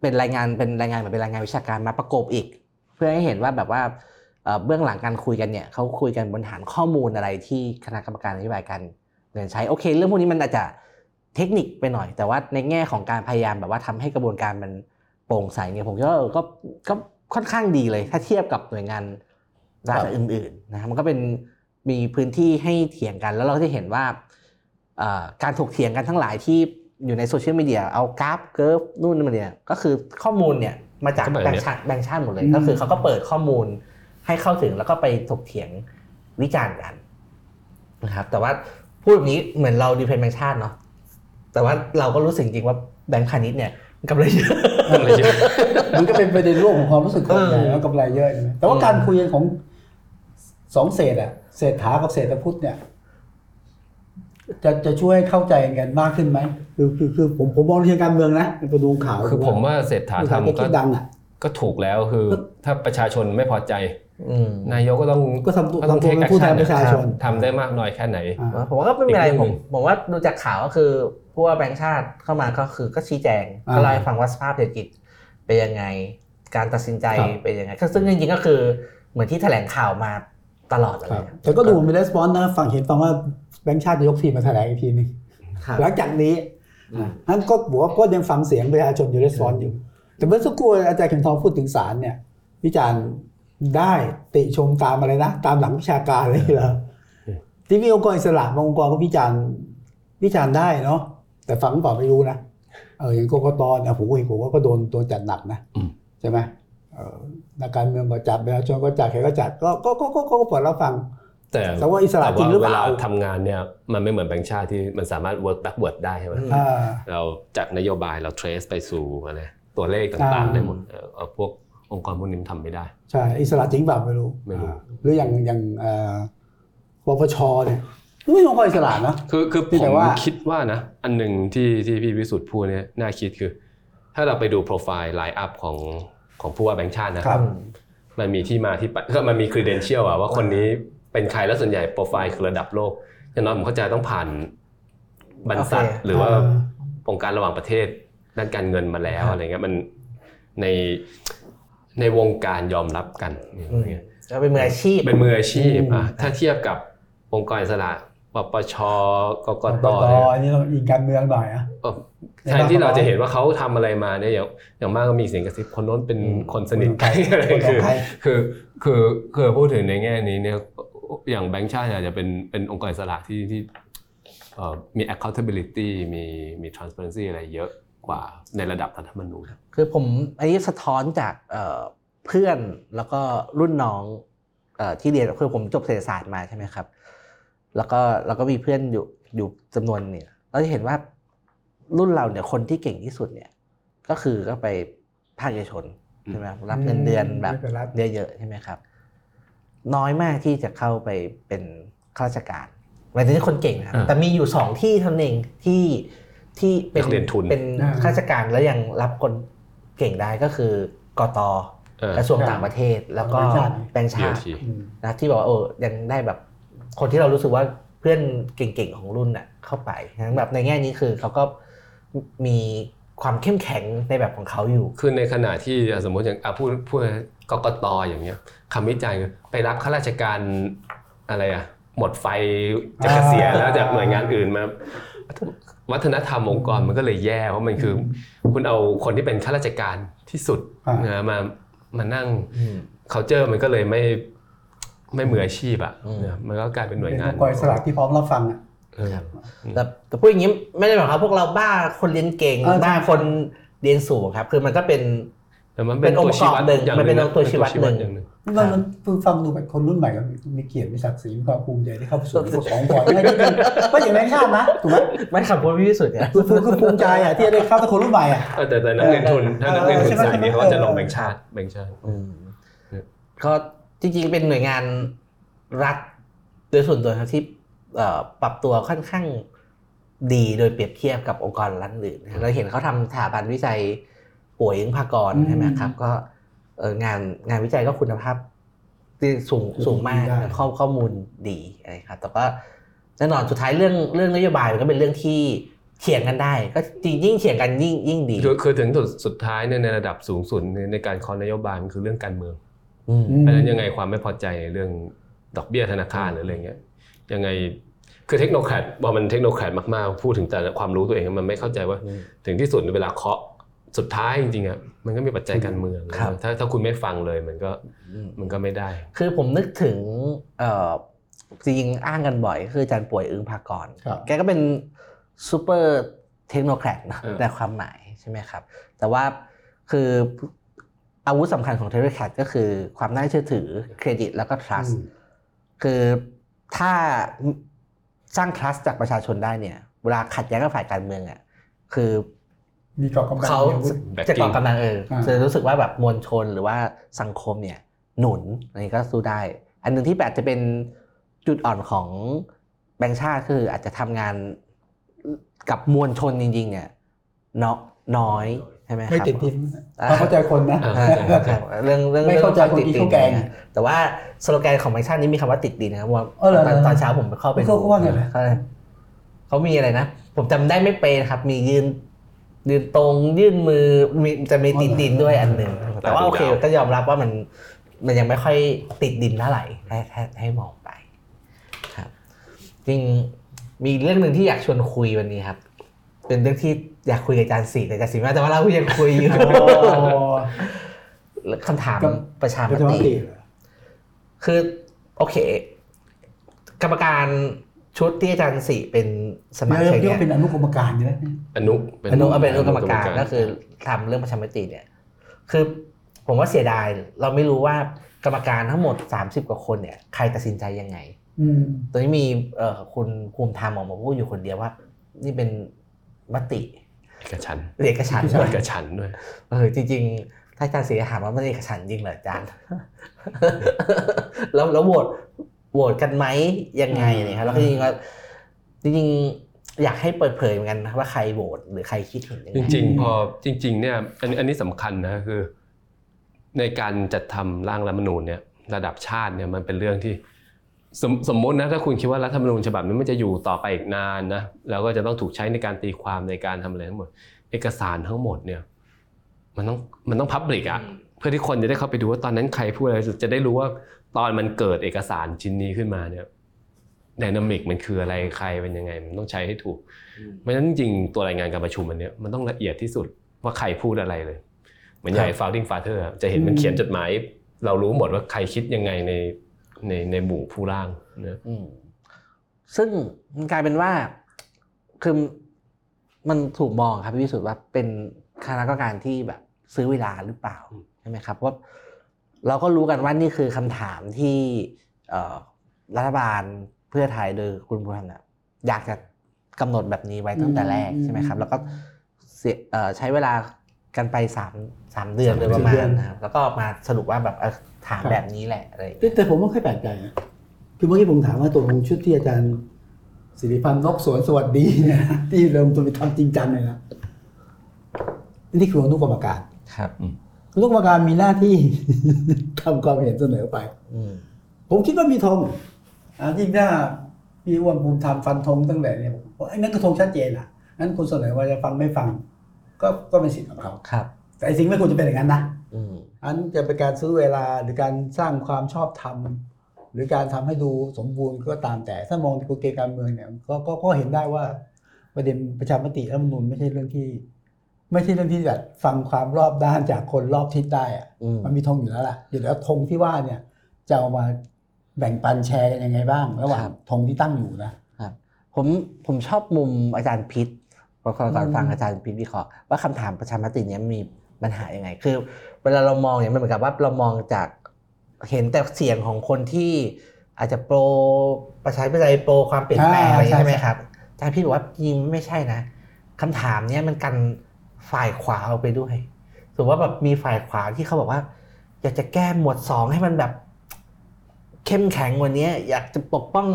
เป็นรายงานเป็นรายงานเหมือนเป็นรายงานวิชาการมาประกบอีก เพื่อให้เห็นว่าแบบว่าเอ่อเบื้องหลังการคุยกันเนี่ยเขาคุยกันบนฐานข้อมูลอะไรที่คณะกรรมการนโยบายการเงินใช้โอเค เรื่องพวกนี้มันอาจจะเทคนิคไปหน่อย แต่ว่าในแง่ของการพยายามแบบว่าทำให้กระบวนการมันโปร่งใสเนี่ยผมคิดว่าเออก็ก็ค่อนข้างดีเลย ถ้าเทียบกับหน่วยงานรัฐครับอื่นๆนะครับมันก็เป็น มีพื้นที่ให้เถียงกัน แล้วเราก็จะเห็นว่าเอ่อการถกเถียงกันทั้งหลายที่อยู่ในโซเชียลมีเดียเอากราฟเกิร์ฟนู่นนี่มาเนี่ยก็คือข้อมูลเนี่ยมาจากก็แบบแบงค์ชาติเนี้ยแบงค์ชาติหมดเลยอืมก็คือเขาก็เปิดข้อมูลให้เข้าถึงแล้วก็ไปถกเถียงวิจารณ์กันนะครับแต่ว่าพูดแบบนี้เหมือนเราดีเพนแบงค์ชาติเนาะแต่ว่าเราก็รู้สึกจริงๆว่าแบงค์พาณิชย์เนี่ยกำไรเยอะอะไรเยอะมันก็เป็นประเด็นร่วมของความรู้สึกคนเออใหญ่แล้วกำไรเยอะใช่ไหมแต่ว่าอืมการคุยกันของ สองเศษอะเศรษฐากับเศรษฐพุทธเนี่ย จะจะช่วยให้เข้าใจกันมากขึ้นไหมคือคือคือผมผมมองในเชิงการเมืองนะไปดูข่าวคือผมว่าเศรษฐาเศรษฐาทำแกก็คิดดังอะก็ถูกแล้วคือก็ถ้าประชาชนไม่พอใจอืมนายกก็ต้องก็ทำตัวก็ต้องทำตัว take เป็นผู้แทน action ประชาชนทำได้มากน้อยแค่ไหนอ่าผมว่าก็ไม่เป็นไรอีกเรื่ผองหมนึ่งผมว่าดูจากข่าวก็คือผู้ว่าแบงค์ชาติเข้ามาก็คือก็ชี้แจงอ่าก็เล่าให้ฟังว่าสภาพเศรษฐกิจเป็นยังไง การตัดสินใจครับเป็นยังไงซึ่งจริงๆก็คือเหมือนที่แถลงข่าวมา ตลอดเลย ครับแต่ก็ดูมีレスปอนนะฝั่งเห็นฟังว่าแบงค์ชาติจะยกทีมมาแถลงอีกทีหนึง ครับ หลังจากนี้ อืม นั้นก็บอกว่าก็ยังฟังเสียงประชาชนอยู่レスปอนอยู่ แต่เมื่อสักครู่อาจารย์เข็มทองพูดถึงศาลเนี่ย วิจารณ์ได้ติชมตามอะไรนะ ตามหลังวิชาการเลยเหรอที่มีองค์กรอิสระบางองค์กรก็วิจารณ์วิจารณ์ได้เนาะแต่ฟังหรือเปล่าไม่รู้นะเอออย่างกกตเนี่ยผมก็เห็นผมว่าก็โดนโดนจัดหนักนะ อืม ใช่ไหมเออ นักการเมืองก็จัดประชาชนก็จัดใครก็จัดก็ก็ก็ก็ก็ก็เปิดรับฟัง แต่แต่ว่าอิสระจริงหรือเปล่าแต่ว่วลาทำงานเนี่ยมันไม่เหมือนแบงค์ชาติที่มันสามารถ work backward ได้ใช่ไหมอ่าเราจากนโยบายเรา trace ไปสู่อะไรตัวเลขต่างๆอ่าได้หมดเออเอาพวกองค์กรพวกนี้มันทำไม่ได้ ใช่ อิสระจริงเปล่าไม่รู้ไม่รู้อ่าหรืออย่างอย่างเอ่อปปชเนี่ยไม่องค์กรอิสระนะคือคือแต่ที่ผมว่าคิดว่านะ อันหนึ่งที่ที่พี่วิสุทธ์พูดเนี่ยน่าคิดคือ ถ้าเราไปดูโปรไฟล์ line up ของ ของผู้ว่าแบงค์ชาตินะครับ มันมีที่มาที่ไปก็มันมี credential อะว่าคนนี้เป็นใครแล้วส่วนใหญ่โปรไฟล์คือระดับโลกอย่างน้อยผมเข้าใจต้องผ่านบรรษัทโอเคหรือว่าอ่าองค์การระหว่างประเทศด้านการเงินมาแล้วครับอะไรเงี้ยมันในในวงการยอมรับกันอย่างเงี้ยก็เป็นมืออาชีพเป็นมืออาชีพอืมอะถ้าเทียบกับองค์กรอิสระ ปปชกกกตตเนี่ยอันนี้เราอิงการเมืองหน่อยอะเอ่อแทนที่เราจะเห็นว่าเขาทำอะไรมาเนี่ยอย่างอย่างมากก็มีเสียงกระซิบคนโน้นเป็นอืมคนสนิทคนใกล้อะไรคนของคือใครคือคือคือพูดถึงในแง่นี้เนี่ยอย่างแบงค์ชาติอาจจะเป็นเป็นองค์กรอิสระที่ที่เอ่อมี accountability มีมี transparency อะไรเยอะกว่าในระดับรัฐธรรมนูญคือผมอันนี้สะท้อนจากเอ่อเพื่อนแล้วก็รุ่นน้องเอ่อที่เรียนคือผมจบเศรษฐศาสตร์มาใช่ไหมครับ แล้วก็แล้วก็มีเพื่อนอยู่อยู่จำนวนเนี่ยเราจะเห็นว่ารุ่นเราเนี่ยคนที่เก่งที่สุดเนี่ย ก็คือก็ไปภาคเอกชนใช่ไหมครับรับเงินเดือนแบบไม่เป็นรัฐเยอะๆใช่ไหมครับ น้อยมากที่จะเข้าไปเป็นข้าราชการหมายถึงคนเก่งนะครับอ่าแต่มีอยู่สองที่เท่านั้นเองที่ที่เป็นนักเรียนทุนเป็นอ่าข้าราชการแล้วยังรับคนเก่งได้ก็คือกตเออกระทรวงต่างประเทศ แล้วก็แบงค์ชาติแบงค์ชาติ DOT อืมนะที่บอกว่าโอ้ยังได้แบบ คนที่เรารู้สึกว่าเพื่อนเก่งๆของรุ่นน่ะเข้าไปนะแบบในแง่นี้คือเขาก็มีความเข้มแข็งในแบบของเขาอยู่ คือในขณะที่อะสมมติอย่างอะพูดพูดกกตอย่างเงี้ยคำวิจัยคือไปรับข้าราชการอะไรอะหมดไฟจะเกษียณแล้วจากหน่วยงานอื่นมาวัฒนธรรมองค์กรมันก็เลยแย่เพราะมันคือ คุณเอาคนที่เป็นข้าราชการที่สุดอ่านะมามานั่งอืม culture มันก็เลยไม่ ไม่มืออาชีพอะอืมนะมันก็กลายเป็นหน่วยเป็นงาอนงค์กรอิสระที่พร้อมรับฟังอะเออแต่แต่พูดอย่างนี้ไม่ได้หมายความว่าพวกเราบ้าคนเรียนเก่งเออใช่บ้าคนเรียนสูงครับ คือมันก็เป็นแต่มันเป็เป็นนองค์ตัวชี้วัดประกอบหนึ่งอย่างมันเป็นะตัวชี้วัดหนึ่งอย่างหนึ่งมันมันคือฟังดูแบบคนรุ่นใหม่ก็มีมีเกียรติมีศักดิ์ศรีมีความภูมิใจที่เข้าไปสู่ขององค์กรยังไงก็เป็นก็อย่างแบงค์ชาตินะถูกไหมไม่ขับพูดพี่วิสุทธิ์เนี่ยคือคือคือภูมิใจอะที่ได้เข้าเป็นคนรุ่นใหม่อะเออแต่แต่นักเรียนทุนถ้านักเรียนทุนเออใช่ไหมสายนี้เขาก็จะลงแบงค์ชาติแบงค์ชาติอืมเออก็ จริงๆ เป็นหน่วยงานรัฐโดยส่วนตัวครับที่เอ่อปรับตัวค่อนข้างดีโดยเปรียบเทียบกับองค์กรรัฐอื่นนะครับเราเห็นเขาทำสถาบันวิจัยป่วยยิงพากรอืมใช่ไหมครับ ก็เอ่องานงานวิจัยก็คุณภาพที่สูงสูงมากได้ข้อข้อมูลดีอะไรครับ แต่ก็แน่นอนสุดท้ายเรื่องเรื่องนโยบายมันก็เป็นเรื่องที่เถียงกันได้ ก็จริงยิ่งเถียงกันยิ่งยิ่งดีคือคือถึงจุดสุดท้ายเนี่ยในระดับสูงสุดในในการคอนนโยบายมันคือเรื่องการเมืองอืม เพราะฉะนั้นยังไงความไม่พอใจในเรื่องดอกเบี้ยธนาคารหรืออะไรเงี้ยยังไงคือเทคโนแครดพอมันเทคโนแครดมากๆ พูดถึงแต่ความรู้ตัวเองมันไม่เข้าใจว่าอืมถึงที่สุดเวลาเคาะสุดท้ายจริงๆอะมันก็มีปัจจัยการเมืองครับถ้าถ้าคุณไม่ฟังเลยมันก็อืมมันก็ไม่ได้ คือผมนึกถึงเอ่อจริงๆอ้างกันบ่อย คืออาจารย์ป่วยอึ้งภากรครับแกก็เป็นsuper technocrat นะเออในความหมายใช่ไหมครับ แต่ว่าคือ อาวุธสำคัญของ technocrat ก็คือความน่าเชื่อถือเครดิตแล้วก็ trust อืมคือถ้าสร้าง trust จากประชาชนได้เนี่ย เวลาขัดแย้งกับฝ่ายการเมืองอะคือมีกองกำลังเขามีอาวุธ Backing จากกองกำลังเอออ่าจะรู้สึกว่าแบบมวลชนหรือว่าสังคมเนี่ยหนุนอันนี้ก็สู้ได้ อันหนึ่งที่แบบจะเป็นจุดอ่อนของแบงค์ชาติคืออาจจะทำงานกับมวลชนจริงๆเนี่ยเนาะน้อย ใช่ไหมครับไม่ติดดินอ่าเราเข้าใจคนนะอ่าเออใช่เรื่องเรื่องไม่เข้าใจรื่องคนกินติดข้าวแกงดินนะแต่ว่าสโลแกนของแบงค์ชาตินี้มีคำว่าติดดินนะครับว่าเออเหรอตอนตอนเช้าผมไปเข้าไปเขาเขาว่าไงนะเขาเขามีอะไรนะ ผมจำได้ไม่เป๊ะนะครับ มียืนยืนตรงยื่นมือมีจะมีติดดินด้วยอันหนึ่งแต่ว่าโอเคก็ยอมรับว่ามันมันยังไม่ค่อยติดดินเท่าไหร่ให้ให้ให้มองไปครับจริงมีเรื่องหนึ่งที่อยากชวนคุยวันนี้ครับ เป็นเรื่องที่อยากคุยกับอาจารย์สีแต่อาจารย์สีไม่แต่ว่าเรายังคุยอยู่คำถามกับประชาประชามติติคือโอเค กรรมการชุดที่อาจารย์สีเป็นสมาเรียชิกกเรียกเนี่ยว่าเป็นอนุกรรมการใช่ไหมอนุอนุเอาเป็นอนุกรรมการก็คือทำเรื่องประชามติเนี่ย คือผมว่าเสียดาย เราไม่รู้ว่ากรรมการทั้งหมด 30 กว่าคนเนี่ยใครตัดสินใจยังไงอืมตอนนี้มีเอ่อคุณภูมิธรรมออกมาพูดอยู่คนเดียวว่า นี่เป็น มติเอกฉันท์เอกฉันท์ใช่ด้วยเอกฉันท์ด้วยเออจริงๆ ถ้าอาจารย์เสียถามว่ามันเอกฉันท์จริงเหรออาจารย์แล้วแล้วโหวตโหวตกันไหมยังไงเนี่ยครับแล้วก็จริงๆว่าจริงๆอยากให้เปิดเผยเหมือนกันนะว่าใครโหวตหรือใครคิดเห็นยังจไงริง ๆ พอจริง ๆ เนี่ยอันนี้อันนี้สำคัญนะคือ ในการจัดทำร่างรัฐธรรมนูญเนี่ย ระดับชาติเนี่ยมันเป็นเรื่องที่ สมสมมตินะถ้าคุณคิดว่ารัฐธรรมนูญฉบับนี้มันจะอยู่ต่อไปอีกนานนะแล้วก็จะต้องถูกใช้ในการตีความในการทำอะไรทั้งหมด เอกสารทั้งหมดเนี่ย มันต้องมันต้องพับลิกอะเพื่อที่คนจะได้เข้าไปดูว่าตอนนั้นใครพูดอะไรจะได้รู้ว่าตอนมันเกิดเอกสารชิ้นนี้ขึ้นมาเนี่ยไดนามิกมันคืออะไรใครเป็นยังไง มันต้องใช้ให้ถูกเพราะฉะนั้นจริงๆตัวรายงานการประชุมอันเนี้ยมันต้องละเอียดที่สุดว่าใครพูดอะไรเลย เหมือนใหญ่ founding father อะจะเห็นมันเขียนจดหมาย เรารู้หมดว่าใครคิดยังไงใน ในในหมู่ผู้ร่างนะอืมซึ่งมันกลายเป็นว่าคือมันถูกมองครับพี่วิสุทธ์ว่าเป็นคณะกรรมการที่แบบซื้อเวลาหรือเปล่าใช่ไหมครับเพราะเราก็รู้กันว่านี่คือคำถามที่เอ่อรัฐบาลเพื่อไทยโดยคุณบุญธรรมเนี่ยอยากจะกำหนดแบบนี้ไว้ตั้งแต่แรกอืมใช่ไหมครับ แล้วก็เสียเอ่อใช้เวลา กันไปสามสามเดือนโดยประมาเดือณนนะครับแล้วก็มาสรุปว่าแบบเอ่อถามครับแบบนี้แหละอะไรอย่างแต่เงี้ยแต่ผมไม่ค่อยแปลกใจนะคือเมื่อกี้ผมถามว่าตัวของชุดที่อาจารย์สิริพันธ์นกสวนสวัสดีเนี่ยนะที่เริ่มต้นไปทำจริงจังเลยนะนี่คืออนุกรรมการครับอนุกรรมการมีหน้าที่ทำความเห็นเสนอไปอืมผมคิดว่ามีธงอ่ายิ่งถ้าพี่อ้วนภูมิธรรมฟันธงตั้งแต่เนี่ยผมว่าไอ้นั่นก็ธงชัดเจนอะนั้นคุณเสนอว่าจะฟังไม่ฟัง ก็ก็เป็นสิทธิ์ของเขาครับ แต่ไอ้สิ่งไม่ควรจะเป็นอย่างนั้นนะอืมอันจะเป็นการซื้อเวลาหรือการสร้างความชอบธรรมหรือการทำให้ดูสมบูรณ์ก็ตามแต่ถ้ามองในกลไกการเมืองเนี่ยก็ก็ก็เห็นได้ว่าประเด็นประชามติรัฐธรรมนูญไม่ใช่เรื่องที่ ไม่ใช่เรื่องที่แบบฟังความรอบด้านจากคนรอบทิศได้อะอืมมันมีธงอยู่แล้วล่ะอยู่แล้วธงที่ว่าเนี่ยจะเอามาแบ่งปันแชร์กันยังไงบ้าง ระหว่างครับธงที่ตั้งอยู่นะครับผมผมชอบมุมอาจารย์พิษ ก่อนก่อนก่อนอืมฟังอาจารย์พิษวิเคราะห์ว่าคำถามประชามติเนี้ยมีปัญหายังไง คือ เวลาเรามองเนี่ยมันเหมือนกับว่าเรามองจากเห็นแต่เสียงของคนที่อาจจะโปรประชาธิปไตยโปรความเปลี่ยนแปลงอะไรใช่ไหมครับอาจารย์พิษบอกว่าจริงไม่ใช่นะคำถามเนี้ยมันกันฝ่ายขวาเอาไปด้วยถือว่าแบบมีฝ่ายขวาที่เขาบอกว่า อยากจะแก้หมวดสองให้มันแบบ เข้มแข็งกว่านี้อยากจะปกป้อง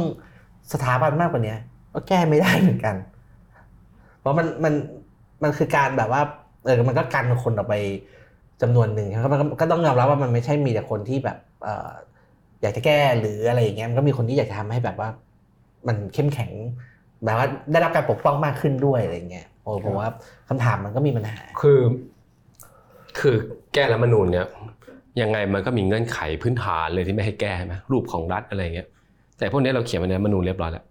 สถาบันมากกว่านี้ก็แก้ไม่ได้เหมือนกัน เพราะมันมันมันคือการแบบว่าเออมันก็กันคนออกไปจำนวนหนึ่งครับมันก็ก็ต้องยอมรับว่ามันไม่ใช่มีแต่คนที่แบบเอออยากจะแก้หรืออะไรอย่างเงี้ยมันก็มีคนที่อยากจะทำให้แบบว่า มันเข้มแข็งแบบว่าได้รับการปกป้องมากขึ้นด้วยอะไรอย่างเงี้ยโอ้ผมว่าคำถามมันก็มีปัญหา คือ คือแก้รัฐธรรมนูญเนี่ยยังไงมันก็มีเงื่อนไขพื้นฐานเลยที่ไม่ให้แก้ใช่ไหมรูปของรัฐอะไรเงี้ย แต่พวกนี้เราเขียนไว้ในรัฐธรรมนูญเรียบร้อยแล้วอืม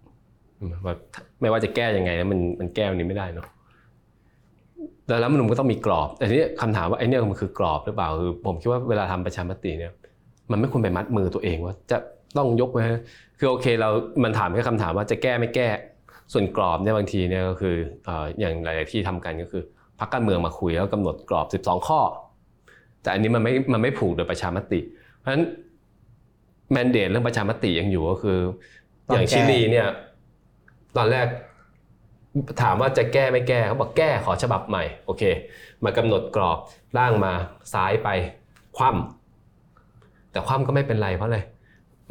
ว่าไม่ว่าจะแก้ยังไงนะมันมันแก้วันนี้ไม่ได้เนาะแต่รัฐธรรมนูญก็ต้องมีกรอบแต่ทีนี้คำถามว่าไอ้เนี่ยมันคือกรอบหรือเปล่าคือผมคิดว่าเวลาทำประชามติเนี่ย มันไม่ควรไปมัดมือตัวเองว่าจะต้องยกไว้ให้คือโอเคเรา มันถามแค่คำถามว่าจะแก้ไม่แก้ ส่วนกรอบเนี่ยบางทีเนี่ยก็คือเอ่ออย่างหลาย ๆ ที่ทำกันก็คือพรรคการเมืองมาคุยแล้วกำหนดกรอบ 12 ข้อ แต่อันนี้มันไม่มันไม่ผูกโดยประชามติ เพราะฉะนั้นแมนเดตเรื่องประชามติยังอยู่ก็คือต้องอย่างแก้ชิลีเนี่ย ตอนแรกถามว่าจะแก้ไม่แก้เขาบอกแก้ขอฉบับใหม่โอเค มากำหนดกรอบร่างมาซ้ายไปคว่ำแต่คว่ำก็ไม่เป็นไรเพราะอะไร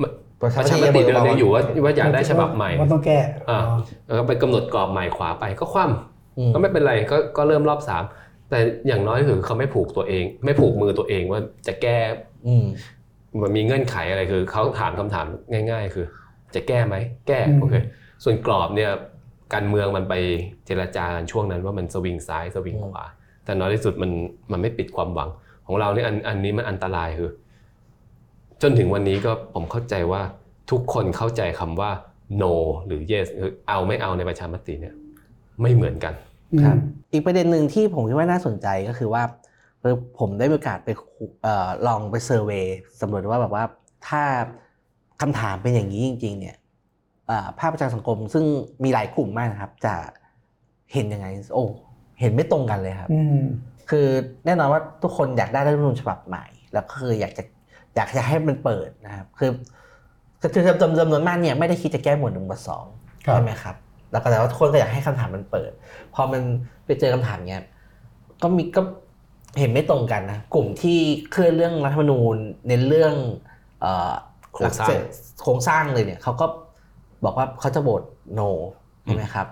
มันประชามติเดิมยังอยู่ว่าว่าอยากได้ฉบับใหม่ว่าต้องแก้อ่าแล้วก็ไปกำหนดกรอบใหม่ขวาไปก็คว่ำอืมก็ไม่เป็นไรก็ก็เริ่มรอบสามแต่อย่างน้อยคือเขาไม่ผูกตัวเอง ไม่ผูกมือตัวเองว่าจะแก้อืมมันมีเงื่อนไขอะไรคือเขาถามคำถามง่าย ๆ คือ จะแก้ไหมแก้อืมโอเค ส่วนกรอบเนี่ยการเมืองมันไปเจรจากันช่วงนั้นว่ามันสวิงซ้ายสวิงขวาแต่น้อยที่สุดมันมันไม่ปิดความหวัง ของเราเนี่ยอันอันนี้มันอันตรายคือ จนถึงวันนี้ก็ผมเข้าใจว่าทุกคนเข้าใจคำว่า no หรือ yes คือเอาไม่เอาในประชามติเนี่ย ไม่เหมือนกันครับอีกประเด็นหนึ่งที่ผมคิดว่าน่าสนใจก็คือว่าเออผมได้มีโอกาสไปคุเอ่อลองไปเซอร์เวยสำรวจว่าแบบว่าถ้าคำถามเป็นอย่างนี้จริง ๆ เนี่ยเอ่อ ภาคประชาสังคม ซึ่งมีหลายกลุ่มมากนะครับ จะเห็นยังไง โอ้เห็นไม่ตรงกันเลยครับอืมคือแน่นอนว่าทุกคนอยากได้รัฐธรรมนูญฉบับใหม่ แล้วก็คืออยากจะอยากจะให้มันเปิดนะครับ คือคือจำจำนวนมากเนี่ยไม่ได้คิดจะแก้หมวดหนึ่งหมวดสองครับใช่ไหมครับ แล้วก็แต่ว่าทุกคนก็อยากให้คำถามมันเปิด พอมันไปเจอคำถามเนี้ยก็มีก็เห็นไม่ตรงกันนะกลุ่มที่เคลื่อนเรื่องรัฐธรรมนูญเน้นเรื่องเอ่อโครงสร้างหลักเศษโครงสร้างเลยเนี่ยเขาก็ บอกว่าเขาจะโหวต no ใช่ไหมครับ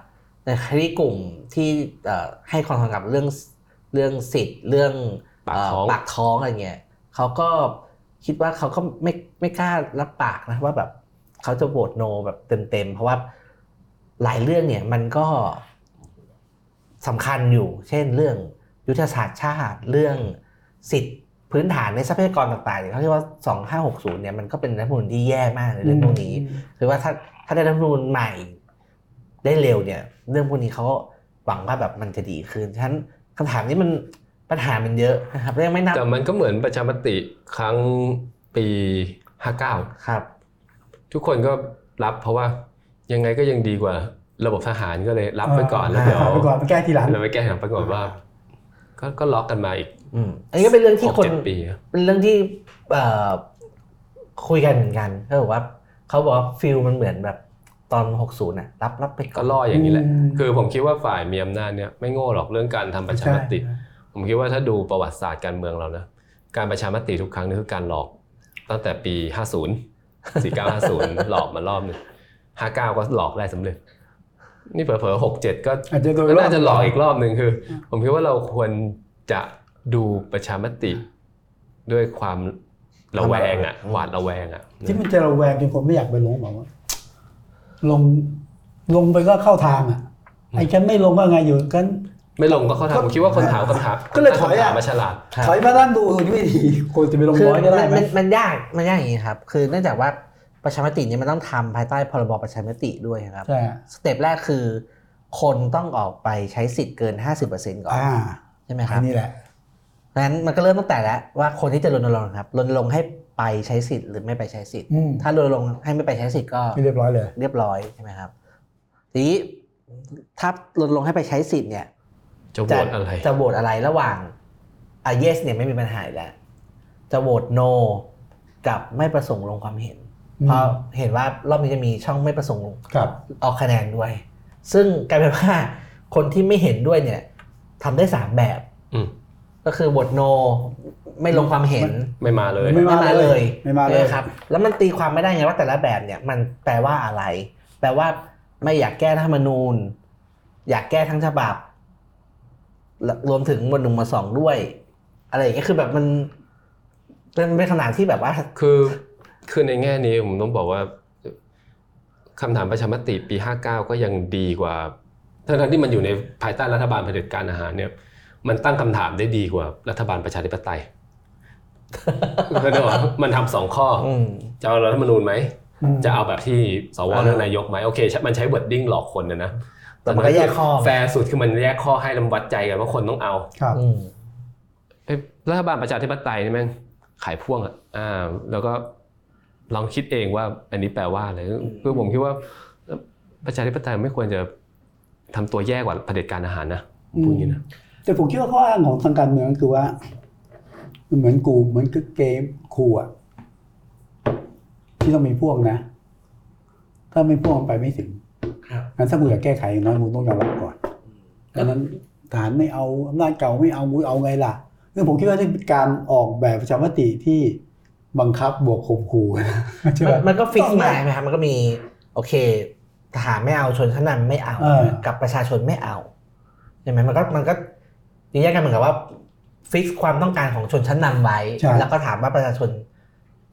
ในขณะที่กลุ่มที่เอ่อให้ความสำคัญกับเรื่องเรื่องสิทธิ์เรื่องปากท้องเปากท้องอะไรเงี้ยเขาก็คิดว่าเขาก็ไม่ไม่กล้ารับปากนะว่าแบบเขาจะโหวต no แบบเต็มๆเพราะว่าหลายเรื่องเนี่ยมันก็สำคัญอยู่ เช่นเรื่องยุทธศาสตร์ชาติเรื่องสิทธิพื้นฐานในทรัพยากรต่างๆเนี่ยเขาเรียกว่า 2560 เนี่ยมันก็เป็นรัฐธรรมนูญที่แย่มากในเรื่องพวกนี้ คือว่าถ้า ถ้าได้รัฐธรรมนูญใหม่ได้เร็วเนี่ยเรื่องพวกนี้เขาหวังว่าแบบมันจะดีขึ้นฉะนั้นคำถามนี้มันปัญหามันเยอะนะครับยังไม่นับแต่มันก็เหมือนประชามติครั้งปี59ครับ ทุกคนก็รับเพราะว่ายังไงก็ยังดีกว่าระบบทหารก็เลยรับไปก่อนแล้วเดี๋ยวรับไปก่อนไปแก้ทีหลังเราไปแก้ทีหลังปรากฏว่า ก็ก็ล็อกกันมาอีกอืมอันนี้ก็เป็นเรื่องหที่กคนเจ็ดปีเป็นเรื่องที่เอ่อคุยกันเหมือนกันเขาบอกว่า เขาบอกว่าฟิลมันเหมือนแบบตอน 60น่ะรับรับไปก่ก็อน ล่ออย่างนี้แหละ อืม คือผมคิดว่าฝ่ายมีอำนาจเนี่ยไม่โง่หรอกเรื่องการทำประชามติ ผมคิดว่าถ้าดูประวัติศาสตร์การเมืองเรานะการประชามติทุกครั้งนี่คือการหลอก ตั้งแต่ปี 50 4950 หลอกมารอบหนึง59 ก็หลอกได้สำเร็จ นี่เผลอๆ67 ก็อาจจะโดยก็น่าจะหลอกอีกรอบหนึ่งคือ ผมคิดว่าเราควรจะดูประชามติด้วยความ ระแวงอะหวาดระแวงอะที่มันจะระแวงจนคนไม่อยากไปลงแบบว่าลงลงไปก็เข้าทางอะไอ้ฉันไม่ลงก็ไงอยู่กัน ไม่ลงก็เข้าทางผมคิดว่าคนถามคำถามก็เลยถอยอะคำถามมาฉลาดครับถอยมาด้านดูนี่ไม่ดีคนจะไปลงคือร้อยก็ได้มันไหมมันมันยากมันยากอย่างนี้ครับ คือเนื่องจากว่าประชามติเนี่ยมันต้องทำภายใต้พรบประชามติด้วยครับใช่ฮะสเต็ปแรกคือ คนต้องออกไปใช้สิทธิ์เกิน 50%ก่อนอ่าใช่ไหมคอัรับนนี้แหละเพราะฉะ นั้นมันก็เริ่มตั้งแต่แล้วว่าคนที่จะรณรงค์ครับรณรงค์ให้ไปใช้สิทธิ์หรือไม่ไปใช้สิทธิ์ อืมถ้ารณรงค์ให้ไม่ไปใช้สิทธิ์ก็ไม่เรียบร้อยเลย เรียบร้อยใช่ไหมครับทีนี้ถ้ารณรงค์ให้ไปใช้สิทธิ์เนี่ย จะโหวตอะไร จะโหวตอะไรระหว่างอะ yes เนี่ยไม่มีปัญหาอยู่แล้ว จะโหวต no กับไม่ประสงค์ลงความเห็น อืม เพราะเห็นว่ารอบนี้จะมีช่องไม่ประสงค์ครับ ออกคะแนนด้วย ซึ่งกลายเป็นว่าคนที่ไม่เห็นด้วยเนี่ยทำได้สามแบบ อืม ก็คือโหวต no ไม่ลงความเห็นไม่มาเลยไม่ไม่มาเลยไม่มาเลยนะครับ แล้วมันตีความไม่ได้ไงว่าแต่ละแบบเนี่ยมันแปลว่าอะไร แปลว่าไม่อยากแก้รัฐธรรมนูญ อยากแก้ทั้งฉบับและรวมถึงหมวดหนึ่งหมวดสองด้วย อะไรอย่างเงี้ยคือแบบมันเป็นเป็นขนาดที่แบบว่า คือคือในแง่นี้ผมต้องบอกว่าคำถามประชามติปี 59 ก็ยังดีกว่าทั้งๆที่มันอยู่ในภายใต้รัฐบาลเผด็จการอาหารเนี่ย มันตั้งคำถามได้ดีกว่ารัฐบาลประชาธิปไตยคือนึกออกปะมันทำสองข้อออืมจะเอารัฐธรรมนูญไหมอืมจะเอาแบบที่สวอ่าเลือกนายกไหมโอเคใช่มันใช้ wording หลอกคนนะนะแต่มันก็แยกข้อแฟร์สุดคือมันแยกข้อให้ลำวัดใจกันว่าคนต้องเอาครับอืมเอ้ยรัฐบาลประชาธิปไตยนี่แม่งขายพ่วงอะอ่า แล้วก็ลองคิดเองว่าอันนี้แปลว่าอะไรคือผมคิดว่า ประชาธิปไตยไม่ควรจะทำตัวแย่กว่าเผด็จการทหารนะผมพูดอย่างนี้นะ แต่ผมคิดว่าข้ออ้างของทางการเมืองคือว่า มันเหมือนกูเหมือนเกมครูอะที่ต้องมีพวกนะ ถ้าไม่พวกมันไปไม่ถึงครับงั้นถ้ามึงอยากแก้ไขอย่างน้อยมึงต้องยอมรับก่อนดังนั้นทหารไม่เอาอำนาจเก่าไม่เอามึงเอาไงล่ะคือผมคิดว่านี่เป็นการออกแบบประชามติที่บังคับบวกข่มขู่นะใช่ไหมมันมันก็ฟิกมาใช่ไหมครับมันก็มี โอเคทหารไม่เอาชนชั้นนำไม่เอาเออกับประชาชนไม่เอาใช่ไหมมันก็มันก็ แยกกันเหมือนกับว่าฟิกความต้องการของชนชั้นนำไว้ใช่แล้วก็ถามว่าประชาชน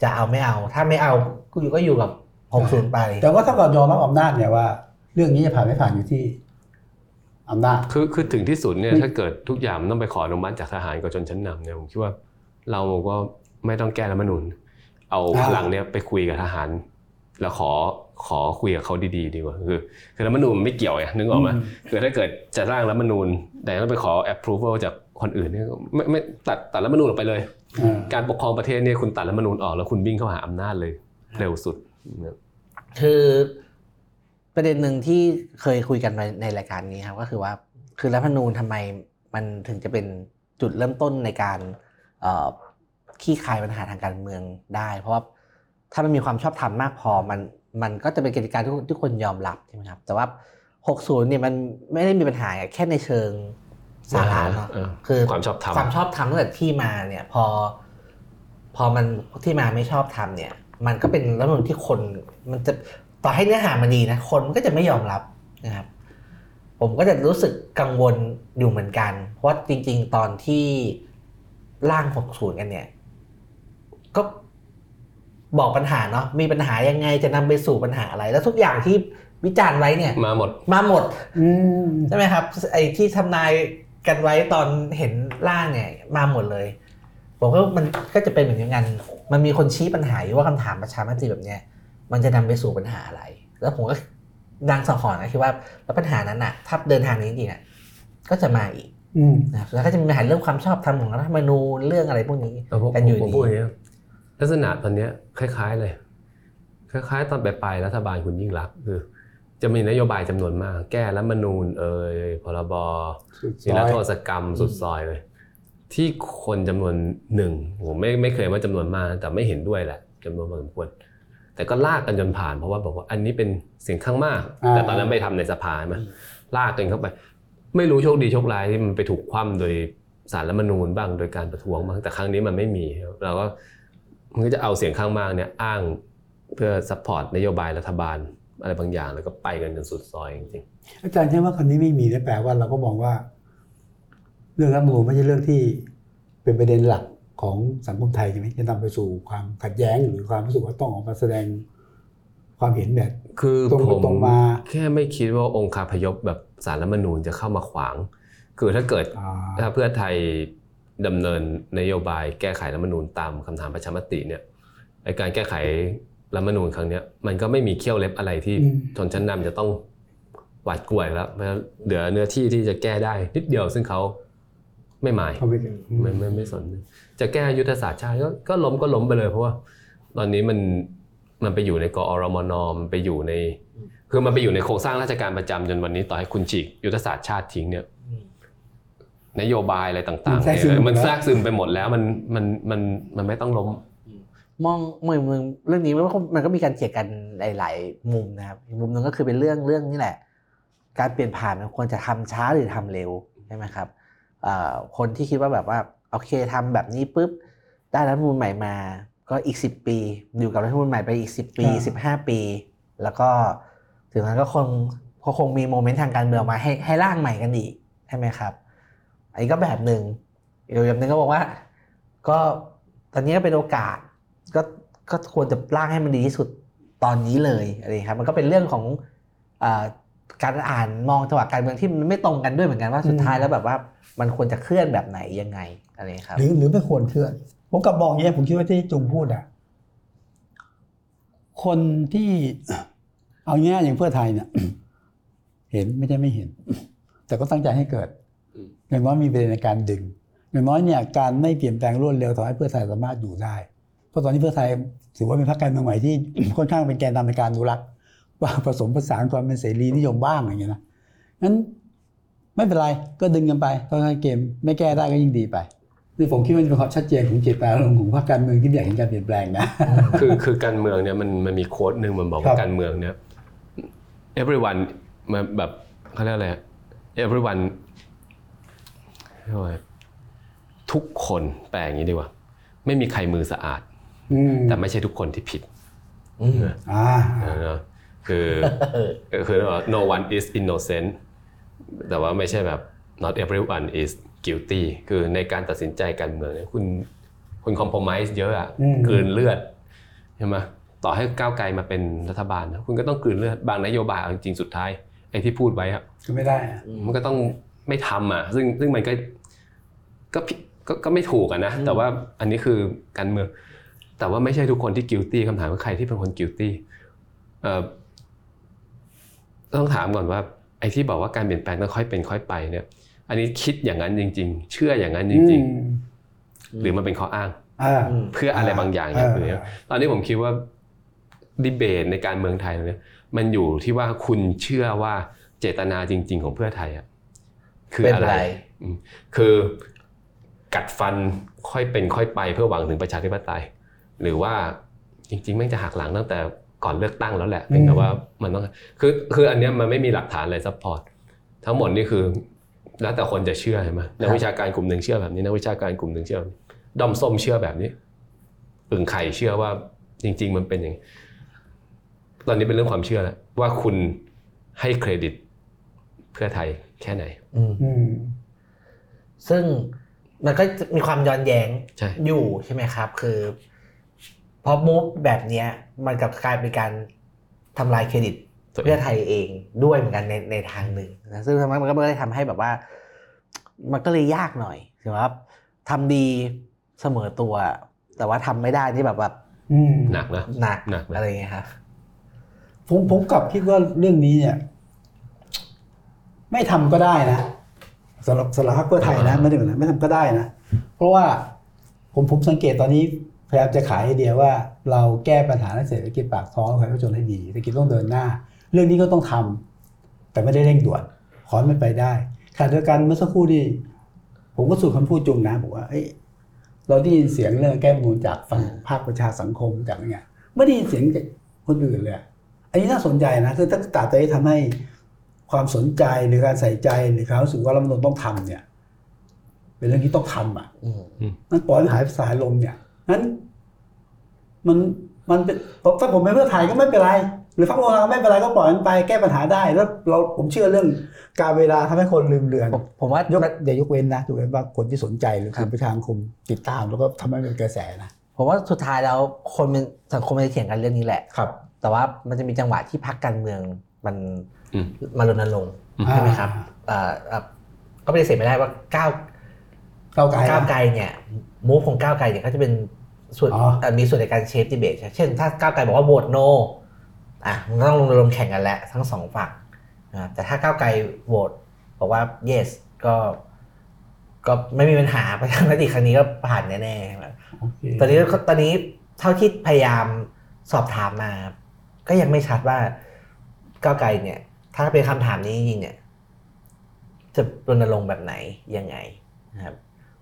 จะเอาไม่เอา ถ้าไม่เอาก็อยู่ก็อยู่กับ60ไป แต่ว่าถ้าเรายอมรับอำนาจเนี่ยว่า เรื่องนี้จะผ่านไม่ผ่านอยู่ที่อำนาจคือคือถึงที่สุดเนี่ยอืมถ้าเกิดทุกอย่างมันต้องไปขออนุมัติจากทหารกับชนชั้นนำเนี่ยผมคิดว่าเราก็ไม่ต้องแก้รัฐธรรมนูญเอาพลังเนี่ยไปคุยกับทหาร แล้วขอขอคุยกับเขาดีๆดีกว่าคือคือรัฐธรรมนูญมันไม่เกี่ยวไงนึกออกไหมอืมคือถ้าเกิดจะร่างรัฐธรรมนูญแต่ต้องไปขอ approval จากคนอื่นเนี่ยไม่ไม่ตัดตัดรัฐธรรมนูญออกไปเลยอ่าการปกครองประเทศเนี่ยคุณตัดรัฐธรรมนูญออกแล้วคุณวิ่งเข้าหาอำนาจเลยเร็วสุดเนี่ยคือประเด็นหนึ่งที่เคยคุยกันในในรายการนี้ครับก็คือว่าคือรัฐธรรมนูญทำไมมันถึงจะเป็นจุดเริ่มต้นในการเอ่อขี้คายปัญหาทางการเมืองได้ เพราะว่า ถ้ามันมีความชอบธรรมมากพอมันมันก็จะเป็นกติกาที่ทุกคนยอมรับใช่ไหมครับ แต่ว่า 60 เนี่ยมันไม่ได้มีปัญหาแค่ในเชิงสาระเนาะเออคือความชอบธรรมความชอบธรรมตั้งแต่ที่มาเนี่ยพอ พอมันที่มาไม่ชอบธรรมเนี่ย มันก็เป็นรัฐธรรมนูญที่คน มันจะต่อให้เนื้อหามันดีนะคนมันก็จะไม่ยอมรับนะครับ ผมก็จะรู้สึกกังวลอยู่เหมือนกัน เพราะว่าจริง ๆ ตอนที่ร่าง 60 กันเนี่ย ก็ บอกปัญหาเนาะมีปัญหายังไงจะนำไปสู่ปัญหาอะไร แล้วทุกอย่างที่วิจารณ์ไว้เนี่ยมาหมดมาหมดอืมใช่ไหมครับไอ้ที่ทำนายกันไว้ตอนเห็นร่างเนี่ยมาหมดเลย ผมก็มันก็จะเป็นเหมือนกัน มันมีคนชี้ปัญหาอยู่ว่าคำถามประชามติแบบเนี้ยมันจะนำไปสู่ปัญหาอะไร แล้วผมก็ดังสังหรณ์นะคิดว่าแล้วปัญหานั้นน่ะถ้าเดินทางนี้จริงๆอะก็จะมาอีกอืมนะครับแล้วก็จะมีปัญหาเรื่องความชอบธรรมของรัฐธรรมนูญเรื่องอะไรพวกนี้เอาผมกันอยู่ผมดีพูดอย่างเงี้ย ลักษณะตอนเนี้ยคล้าย ๆเลย คล้าย ๆ ตอนปลายๆรัฐบาลคุณยิ่งรักษณ์คือ จะมีนโยบายจำนวนมาก แก้รัฐธรรมนูญเอ่ยพรบสุดซนิอรยโทษกรรมสุดซอยเลย ที่คนจำนวนหนึ่งผมไม่ไม่เคยว่าจำนวนมากแต่ไม่เห็นด้วยแหละจำนวนพอสมควรแต่ก็ลากกันจนผ่านเพราะว่าบอกว่าอันนี้เป็นเสียงข้างมาก แต่ตอนนั้นไปทำในสภาใช่ไหมลากกันเข้าไป ไม่รู้โชคดีโชคร้ายที่มันไปถูกคว่ำโดยศาลรัฐธรรมนูญบ้างโดยการประท้วงบ้างแต่ครั้งนี้มันไม่มี เราก็ มันก็จะเอาเสียงข้างมากเนี่ยอ้างเพื่อ support นโยบายรัฐบาลอะไรบางอย่าง แล้วก็ไปกันจนสุดซอยจริงอาจารย์ใช่ว่าคนนี้ไม่มีเนี่ยแปลว่าเราก็มองว่า เรื่องรัฐธรรมนูญไม่ใช่เรื่องที่เป็นประเด็นหลักของสังคมไทยใช่ไหมจะนำไปสู่ความขัดแย้งหรือความรู้สึกว่าต้องออกมาแสดงความเห็นแบบๆคือตรงไปผมตรงมาแค่ไม่คิดว่าองค์คาพยพแบบสารรัฐธรรมนูญจะเข้ามาขวาง คือถ้าเกิดอ่าถ้าเพื่อไทย ดำเนินนโยบายแก้ไขรัฐธรรมนูญตามคำถามประชามติเนี่ยไอการแก้ไขรัฐธรรมนูญครั้งเนี้ยมันก็ไม่มีเขี้ยวเล็บอะไรที่อืมชนชั้นนำจะต้องหวาดกลัวอีกแล้วเพราะฉะนั้นเหลือเนื้อที่ที่จะแก้ได้นิดเดียวซึ่งเขาไม่หมายเขาไม่ไม่ไม่ไม่สน จะแก้ยุทธศาสตร์ชาติก็ก็ล้มก็ล้มไปเลย เพราะว่า ตอนนี้มันมันไปอยู่ในกอรมนมันไปอยู่ในคือมันไปอยู่ในโครงสร้างราชการประจำจนวันนี้ต่อให้คุณฉีกยุทธศาสตร์ชาติทิ้งเนี่ย นโยบายอะไรต่างๆเนี่ยมันแทรกซึมไปหมดแล้วมันมันมันมันไม่ต้องล้ม มองมองมึงเรื่องนี้มันก็มันก็มีการเถียงกันหลาย ๆ มุมนะครับอีกมุมหนึงก็คือเป็นเรื่องเรื่องนี่แหละ การเปลี่ยนผ่านมันควรจะทำช้าหรือทำเร็วใช่ไหมครับเอ่อคนที่คิดว่าแบบว่าโอเคทำแบบนี้ปุ๊บได้รัฐธรรมนูญใหม่มาก็อีกสิบปี อยู่กับรัฐธรรมนูญใหม่ไปอีกสิบปีสิบห้าปี แล้วก็ถึงนั้นก็คงก็คงมีโมเมนต์ทางการเมืองมาให้ให้ร่างใหม่กันอีกใช่ไหมครับ อันนี้ก็แบบหนึ่งอีกแบบหนึ่งก็บอกว่า ก็ตอนนี้ก็เป็นโอกาสก็ก็ควรจะร่างให้มันดีที่สุดตอนนี้เลยอะไรอย่างเงี้ยครับมันก็เป็นเรื่องของอาการอ่านมองจังหวะการเมืองที่มันไม่ตรงกันด้วยเหมือนกันว่าสุดท้ายแล้วแบบว่ามันควรจะเคลื่อนแบบไหนยังไงอะไรอย่างเงี้ยครับ หรือหรือไม่ควรเคลื่อนผมกลับมองอย่างนี้ยผมคิดว่าที่จุงพูดอะคนที่เอาง่ายอย่างเพื่อไทยเนี่ยเห็นไม่ใช่ไม่เห็น แต่ก็ตั้งใจให้เกิด อืมอย่างน้อยมีประเด็นในการดึง อย่างน้อยเนี่ยการไม่เปลี่ยนแปลงรวดเร็วทำให้เพื่อไทยสามารถอยู่ได้ เพราะตอนนี้เพื่อไทยถือว่าเป็นพรรคการเมืองใหม่ที่ค่อนข้างเป็นแกนนำในการอนุรักษ์ว่าผสมผสานความเป็นเสรีนิยมบ้างอย่างเงี้ยนะงั้นไม่เป็นไรก็ดึงกันไปค่อยๆเกมไม่แก้ได้ก็ยิ่งดีไปนี่ผมคิดว่าเป็นความชัดเจนของเจตนารมณ์ของพรรคการเมืองที่ไม่อยากเห็นการเปลี่ยนแปลงนะคือคือการเมืองเนี่ยมันมันมีโค้ดหนึ่งมันบอกครัว่าบการเมืองเนี่ย everyone มันแบบเขาเรียกอะไร everyone เรียกว่าอะไร ทุกคนแปลอย่างนี้ดีกว่า ไม่มีใครมือสะอาดอืมแต่ไม่ใช่ทุกคนที่ผิดอืมอ่าเนอะคือคือว่า no one is innocent แต่ว่าไม่ใช่แบบ not everyone is guilty คือในการตัดสินใจการเมืองเนี่ยคุณคุณ compromise เยอะอะอืมกลืนเลือดใช่ไหมต่อให้ก้าวไกลมาเป็นรัฐบาลนะคุณก็ต้องกลืนเลือดบางนโยบายเอาจริงๆสุดท้ายไอ้ที่พูดไว้อะก็ไม่ได้อะมันก็ต้องไม่ทำอะซึ่งซึ่งมันก็ ก็ผิดก็ก็ไม่ถูกอะนะแต่ว่าอันนี้คือการเมืองแต่ว่าไม่ใช่ทุกคนที่ guilty คำถามว่าใครที่เป็นคน guilty เอ่อต้องถามก่อนว่าไอ้ที่บอกว่าการเปลี่ยนแปลงต้องค่อยเป็นค่อยไปเนี่ย อันนี้คิดอย่างนั้นจริง ๆ เชื่ออย่างนั้นจริงอืมๆหรือมันเป็นข้ออ้างอ่าอืมเพื่ออะไรบางอย่างอย่างอื่นเออเนี่ยตอนนี้ผมคิดว่าดีเบตในการเมืองไทยเนี่ยมันอยู่ที่ว่าคุณเชื่อว่าเจตนาจริง ๆ ของเพื่อไทยอะคือเป็นอะไรไรอืมคือ กัดฟันค่อยเป็นค่อยไปเพื่อหวังถึงประชาธิปไตย หรือว่าจริงๆแม่งจะหักหลังตั้งแต่ก่อนเลือกตั้งแล้วแหละเพียงแต่ว่ามันต้องคือคืออันเนี้ยมันไม่มีหลักฐานอะไร supportทั้งหมดนี่คือ แล้วแต่คนจะเชื่อใช่ไหมนักวิชาการกลุ่มหนึ่งเชื่อแบบนี้นักวิชาการกลุ่มหนึ่งเชื่อแบบนี้ดอมส้มเชื่อแบบนี้อึ่งไข่เชื่อว่าจริง ๆ มันเป็นอย่างนี้ตอนนี้เป็นเรื่องความเชื่อแล้วว่าคุณให้เครดิตเพื่อไทยแค่ไหนอืมอืมซึ่ง มันก็จะมีความย้อนแย้งใช่อยู่ใช่ไหมครับ คือพอมูฟแบบเนี้ย มันกลับกลายเป็นการทำลายเครดิตตัวเอเพื่องไทยเองด้วยเหมือนกันในในทางหนึ่งนะซึ่งมันก็เลยทำให้แบบว่า มันก็เลยยากหน่อยถือว่าทำดีเสมอตัว แต่ว่าทำไม่ได้ที่แบบแบบอืมหนักนะหนักหนักนะอะไรอย่างเงี้ยครับผมผมกลับคิดว่าเรื่องนี้เนี่ย ไม่ทำก็ได้นะ สำหรับสำหรับพรรคเพื่อไทยนะไม่ได้เหมือนนะไม่ทำก็ได้นะ เพราะว่าผมผมสังเกตตอนนี้พยายามจะขายไอเดียว่าเราแก้ปัญหาเศรษฐกิจปากท้องของประชาชนให้ดีเศรษฐกิจต้องเดินหน้า เรื่องนี้ก็ต้องทำแต่ไม่ได้เร่งด่วน ขอให้มันไปได้ขณะเดียวกันเมื่อสักครู่ที่ผมก็สูดคำพูดจุงนะบอกว่าเอ้ยเราได้ยินเสียงเรื่องแก้มนูญจากฝั่งภาคประชาสังคมจากอะไรเงี้ยไม่ได้ยินเสียงจากคนอื่นเลยอะอันนี้น่าสนใจนะคือถ้าตราบใดที่ทำให้ ความสนใจหรือการใส่ใจหรือความรู้สึกว่ารัฐธรรมนูญต้องทำเนี่ย เป็นเรื่องที่ต้องทำอะอืมนั่นปล่อยให้หายไปสายลมเนี่ยนั้น มันมันเป็นถ้าผมเป็นเพื่อไทยก็ไม่เป็นไร หรือฟังโอราไม่เป็นไรก็ปล่อยมันไปแก้ปัญหาได้ แล้วเราผมเชื่อเรื่องการเวลาทำให้คนลืมเลือนผมผมว่ายกอย่ายกเว้นนะยกเว้นว่าคนที่สนใจหรือกลุ่มประชาสังคมติดตามแล้วก็ทำให้เป็นกระแสนะผมว่าสุดท้ายแล้วคนเป็นสังคมมันจะเถียงกันเรื่องนี้แหละครับ แต่ว่ามันจะมีจังหวะที่พักการเมืองมันอื มมารณรงค์อืมใช่ไหมครับเอ่อเอ่อก็ไม่ได้เสียไม่ได้ว่าก้าวก้าวไกลก้าวนะไกลเนี่ยมูฟของก้าวไกลเนี่ยก็จะเป็นส่วนอ๋อเอ่อมีส่วนในการเชฟดีเบตเช่นถ้าก้าวไกลบอกว่าโหวตโนอะมันก็ต้องลงรวมแข่งกันแล้วทั้งสองฝั่งนะครับแต่ถ้าก้าวไกลโหวตบอกว่า yes ก็ก็ไม่มีปัญหาประชามติครั้งนี้ก็ผ่านแน่ๆครับโอเคตอนนี้ตอนนี้เท่าที่พยายามสอบถามมา ก็ยังไม่ชัดว่าก้าวไกลเนี่ย ถ้าเป็นคำถามนี้จริงๆเนี่ย จะรณรงค์แบบไหนยังไงนะครับ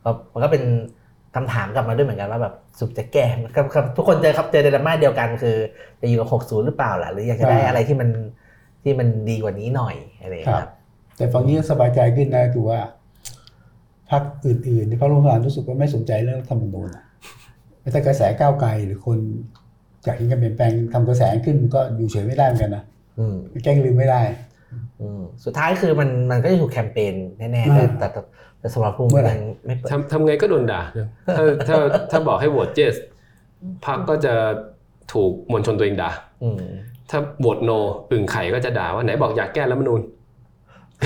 ก็มันก็เป็นคำถามกลับมาด้วยเหมือนกันว่าแบบสุดจะแก้มันก็ก็ทุกคนเจอครับเจอเดลม่าเดียวกัน คือจะอยู่กับ60หรือเปล่าล่ะหรืออยากจะได้อะไรที่มันที่มันดีกว่านี้หน่อยอะไรอย่างเงี้ยครับ แต่ฝั่งนี้ก็สบายใจขึ้นนะคือว่าพรรคอื่นๆที่พรรคร่วมรัฐบาลรู้สึกว่าไม่สนใจเรื่องรัฐธรรมนูญอะแต่ถ้ากระแสก้าวไกลหรือคนอยากเห็นการเปลี่ยนแปลงทำกระแสขึ้นมันก็อยู่เฉยไม่ได้เหมือนกันนะอืม แกล้งลืมไม่ได้อืมสุดท้ายคือมันมันก็จะถูกแคมเปญแน่ๆอ่าแต่แต่แต่แต่สำหรับภูมิเมื่อไหร่ยังไม่เปิดทำทำไงก็โดนด่านะถ้าถ้าถ้าบอกให้โหวตเจสพักก็จะถูกมวลชนตัวเองด่าอืมถ้าโหวตโนอึ่งไข่ก็จะด่าว่าไหนบอกอยากแก้รัฐธรรมนูญ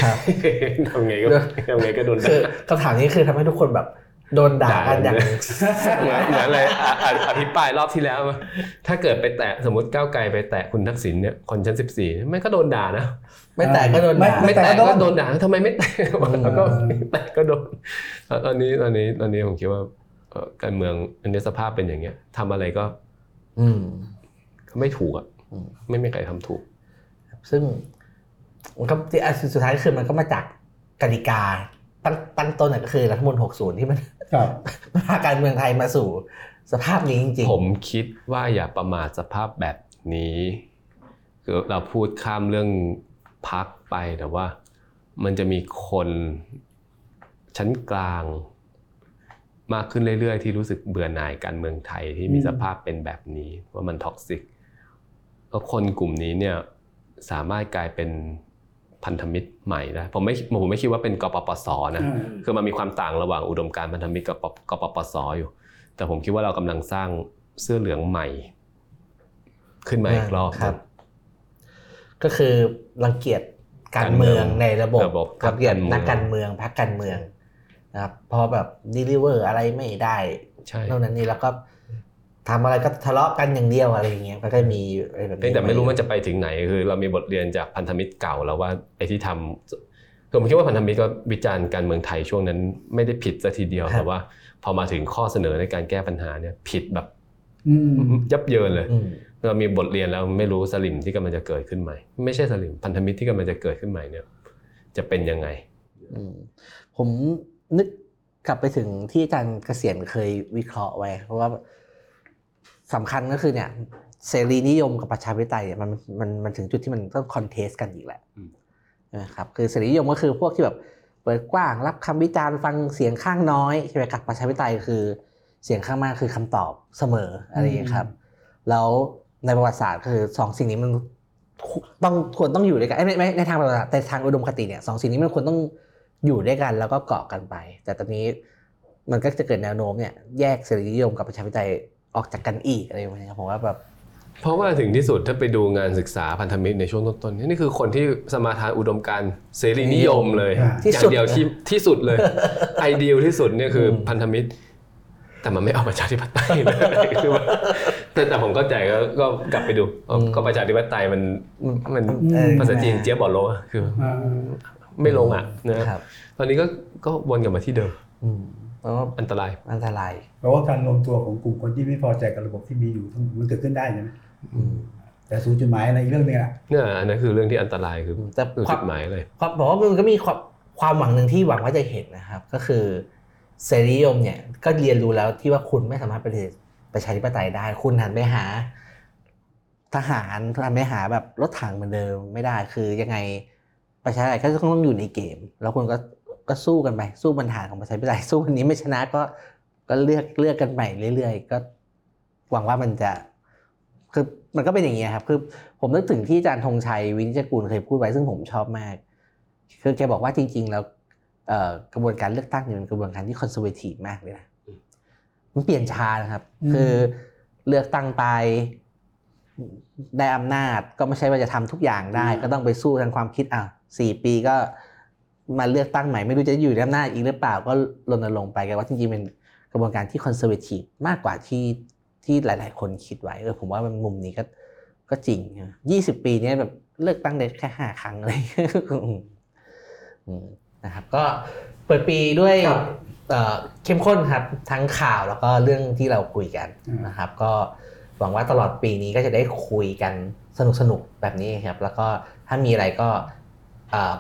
ครับทำไงก็ทำไงก็โดนคืด่าอคำถามนี้คือทำให้ทุกคนแบบ โดนด่ากันอย่างด่าเหมือนเหมือนอะไรอะอะอภิปรายรอบที่แล้ว ถ้าเกิดไปแตะสมมติก้าวไกลไปแตะคุณทักษิณเนี่ยคนชั้นสิบสี่ไม่ก็โดนด่านะไม่แต่ก็โดนด่าไม่แตะแต่ก็ก็โดโดนนด่าทำไมไม่แตะแล้วก็อืมแตะก็โดนตอนนี้ตอนนี้ตอนนี้ผมคิดว่าเอ่อการเมืองอันนี้สภาพเป็นอย่างเงี้ยทำอะไรก็ อืมก็ไม่ถูกอะอืมไม่มีใครทำถูก ซึ่งมันก็ที่อะสุดท้ายคือมันก็มาจากกติกาตั้งตั้งต้นน่ะก็คือรัฐธรรมนูล60 ที่มันครับ พาการเมืองไทยมาสู่สภาพนี้จริงๆ ผมคิดว่าอย่าประมาทสภาพแบบนี้คือเราพูดข้ามเรื่องพักไปแต่ว่า มันจะมีคนชั้นกลาง มากขึ้นเรื่อยๆ ที่รู้สึกเบื่อหน่ายการเมืองไทยที่มีอืมสภาพเป็นแบบนี้ว่ามันท็อกซิกแล้วคนกลุ่มนี้เนี่ยสามารถกลายเป็น พันธมิตรใหม่ได้ผมไม่ผมไม่คิดว่าเป็นกปปสนะคือมันมีความต่างระหว่างอุดมการณ์พันธมิตรกับกปปสอยู่ แต่ผมคิดว่าเรากำลังสร้างเสื้อเหลืองใหม่ ขึ้นมาอีกรอบครับ ก็คือรังเกียจการเมืองในระบบระบบรังเกียจการเมืองนักการเมืองพรรคการเมืองนะครับเพอแบบด e ลิเวอร์อะไรไม่ได้ใช่เท่านั้นนี่แล้วก็ ทำอะไรก็ทะเลาะกันอย่างเดียวอะไรอย่างเงี้ยมันก็มีอะไรแบบเพียนี้งแต่ไม่รู้มันจะไปถึงไหนคือ เรามีบทเรียนจากพันธมิตรเก่าแล้วว่าไอ้ที่ทำคือผมคิดว่าพันธมิตรก็วิจารณ์การเมืองไทยช่วงนั้นไม่ได้ผิดซะทีเดียวแต่ว่า พอมาถึงข้อเสนอในการแก้ปัญหาเนี่ยผิดแบบอืมยับเยินเลยอืมเรามีบทเรียนแล้วไม่รู้สลิมที่กำลังจะเกิดขึ้นใหม่ ไม่ใช่สลิมพันธมิตรที่กำลังจะเกิดขึ้นใหม่เนี่ย จะเป็นยังไงอืมผมนึกกลับไปถึงที่อาจารย์เกษียณเคยวิเคราะห์ไว้เพราะว่า สำคัญก็คือเนี่ยเสรีนิยมกับประชาธิปไตยเนี่ยมันมันมันถึงจุดที่มันต้องคอนเทสกันอีกแหละอืมนะครับคือเสรีนิยมก็คือพวกที่แบบเปิดกว้างรับคำวิจารณ์ฟังเสียงข้างน้อยใช่ไหมครับประชาธิปไตยคือเสียงข้างมากคือคำตอบเสมออะไรอย่างเงี้ยครับแล้วในประวัติศาสตร์คือสองสิ่งนี้มันต้องควรต้องอยู่ด้วยกันเอ้ยไม่ไม่ในทางประวัติศาสตร์แต่ทางอุดมคติเนี่ยสองสิ่งนี้มันควรต้องอยู่ด้วยกันแล้วก็เกาะกันไป แต่ตอนนี้มันก็จะเกิดแนวโน้มเนี่ยแยกเสรีนิยมกับประชาธิปไตย ออกจากกันอีกอะไรอย่างเงี้ยครับผมว่าแบบเพราะว่าถึงที่สุดถ้าไปดูงานศึกษาพันธมิตรในช่วงต้นๆนี่คือคนที่สมาทานอุดมการณ์เสรีนิยมเลยอ่าที่อย่าสุดงเดียวที่ที่สุดเลยไอเดียที่สุดเนี่ยคืออมพันธมิตร แต่มันไม่เอาประชาธิปไตยเลยคือว่าแต่แต่ผมเข้าใจก็ก็กลับไปดูเออก็ประชาธิปไตยมันมันเออภาษาจีนเจี๊ยบบอกโลอะคืออ่าไม่ลงอะนะครับตอนนี้ก็ก็วนกลับมาที่เดิมอืม เพราะว่าอันตรายอันตราย เพราะว่าการรวมตัวของกลุ่มคนที่ไม่พอใจกับระบบที่มีอยู่ทั้งหมดมันเกิดขึ้นได้ใช่ไหมอืมแต่ศูนย์จุดหมายอะไรอีกเรื่องหนึงอะเนี่ยอันนั้นคือเรื่องที่อันตรายคือแต่คือควาจุมดหมายเลยความบอกว่ามันก็มีความความหวังหนึ่งที่หวังว่าจะเห็นนะครับ ก็คือเสรีนิยมเนี่ยก็เรียนรู้แล้วที่ว่าคุณไม่สามารถเป็นประชาธิปไตยได้ คุณหันไปหา ทหารหันไปหาแบบรถถังเหมือนเดิมไม่ได้คือยังไงประชาธิปไตยก็ต้องอยู่ในเกม แล้วคุณก็ ก็สู้กันไปสู้บรรหารของประชาธิปไตยสู้วันนี้ไม่ชนะก็ก็เลือกเลือกกันใหม่เรื่อยๆ ก็หวังว่ามันจะคือมันก็เป็นอย่างนี้ยครับคือผมนึกถึงที่อาจารย์ธงชัยวินิจกูลเคยพูดไว้ซึ่งผมชอบมาก คือแกบอกว่าจริง ๆ แล้วเอ่อกระบวนการเลือกตั้งเนี่ยมันกระบวนการที่ conservative มากเลยนะอืมมันเปลี่ยนช้านะครับ คือเลือกตั้งไปได้อำนาจก็ไม่ใช่ว่าจะทำทุกอย่างได้ ก็ต้องไปสู้ทางความคิดอะสี่ปีก็ มาเลือกตั้งใหม่ไม่รู้จะอยู่ในอำนาจอีกหรือเปล่าก็รณรงค์ไปแกว่าจริงๆเป็นกระบวนการที่ conservative มากกว่าที่ที่หลาย ๆ คนคิดไว้เออผมว่ามันมุมนี้ก็ก็จริงยี่สิบปีเนี้ยแบบเลือกตั้งได้แค่ห้าครั้งอะไรอย่างเงี้ยอืมอืมนะครับ ก็เปิดปีด้วยเอ่อเข้มข้นครับทั้งข่าวแล้วก็เรื่องที่เราคุยกันนะครับ ก็หวังว่าตลอดปีนี้ก็จะได้คุยกันสนุกสนุกๆแบบนี้ครับ แล้วก็ถ้ามีอะไรก็เอ่อ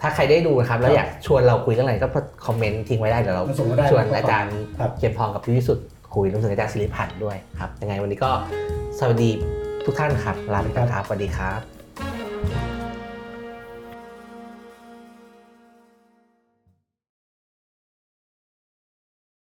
ถ้าใครได้ดูนะครับ แล้วอยากชวนเราคุยเรื่องอะไรก็คอมเมนต์ทิ้งไว้ได้เดี๋ยวเรามาส่งมาได้ชวนอาจารย์ครับเขียนพองกับพี่วิสุทธ์คุยรวมถึงอาจารย์สิริพันธ์ด้วยครับยังไงวันนี้ก็สวัสดีทุกท่านครับลาไปก่อนครับสวัสดีครับ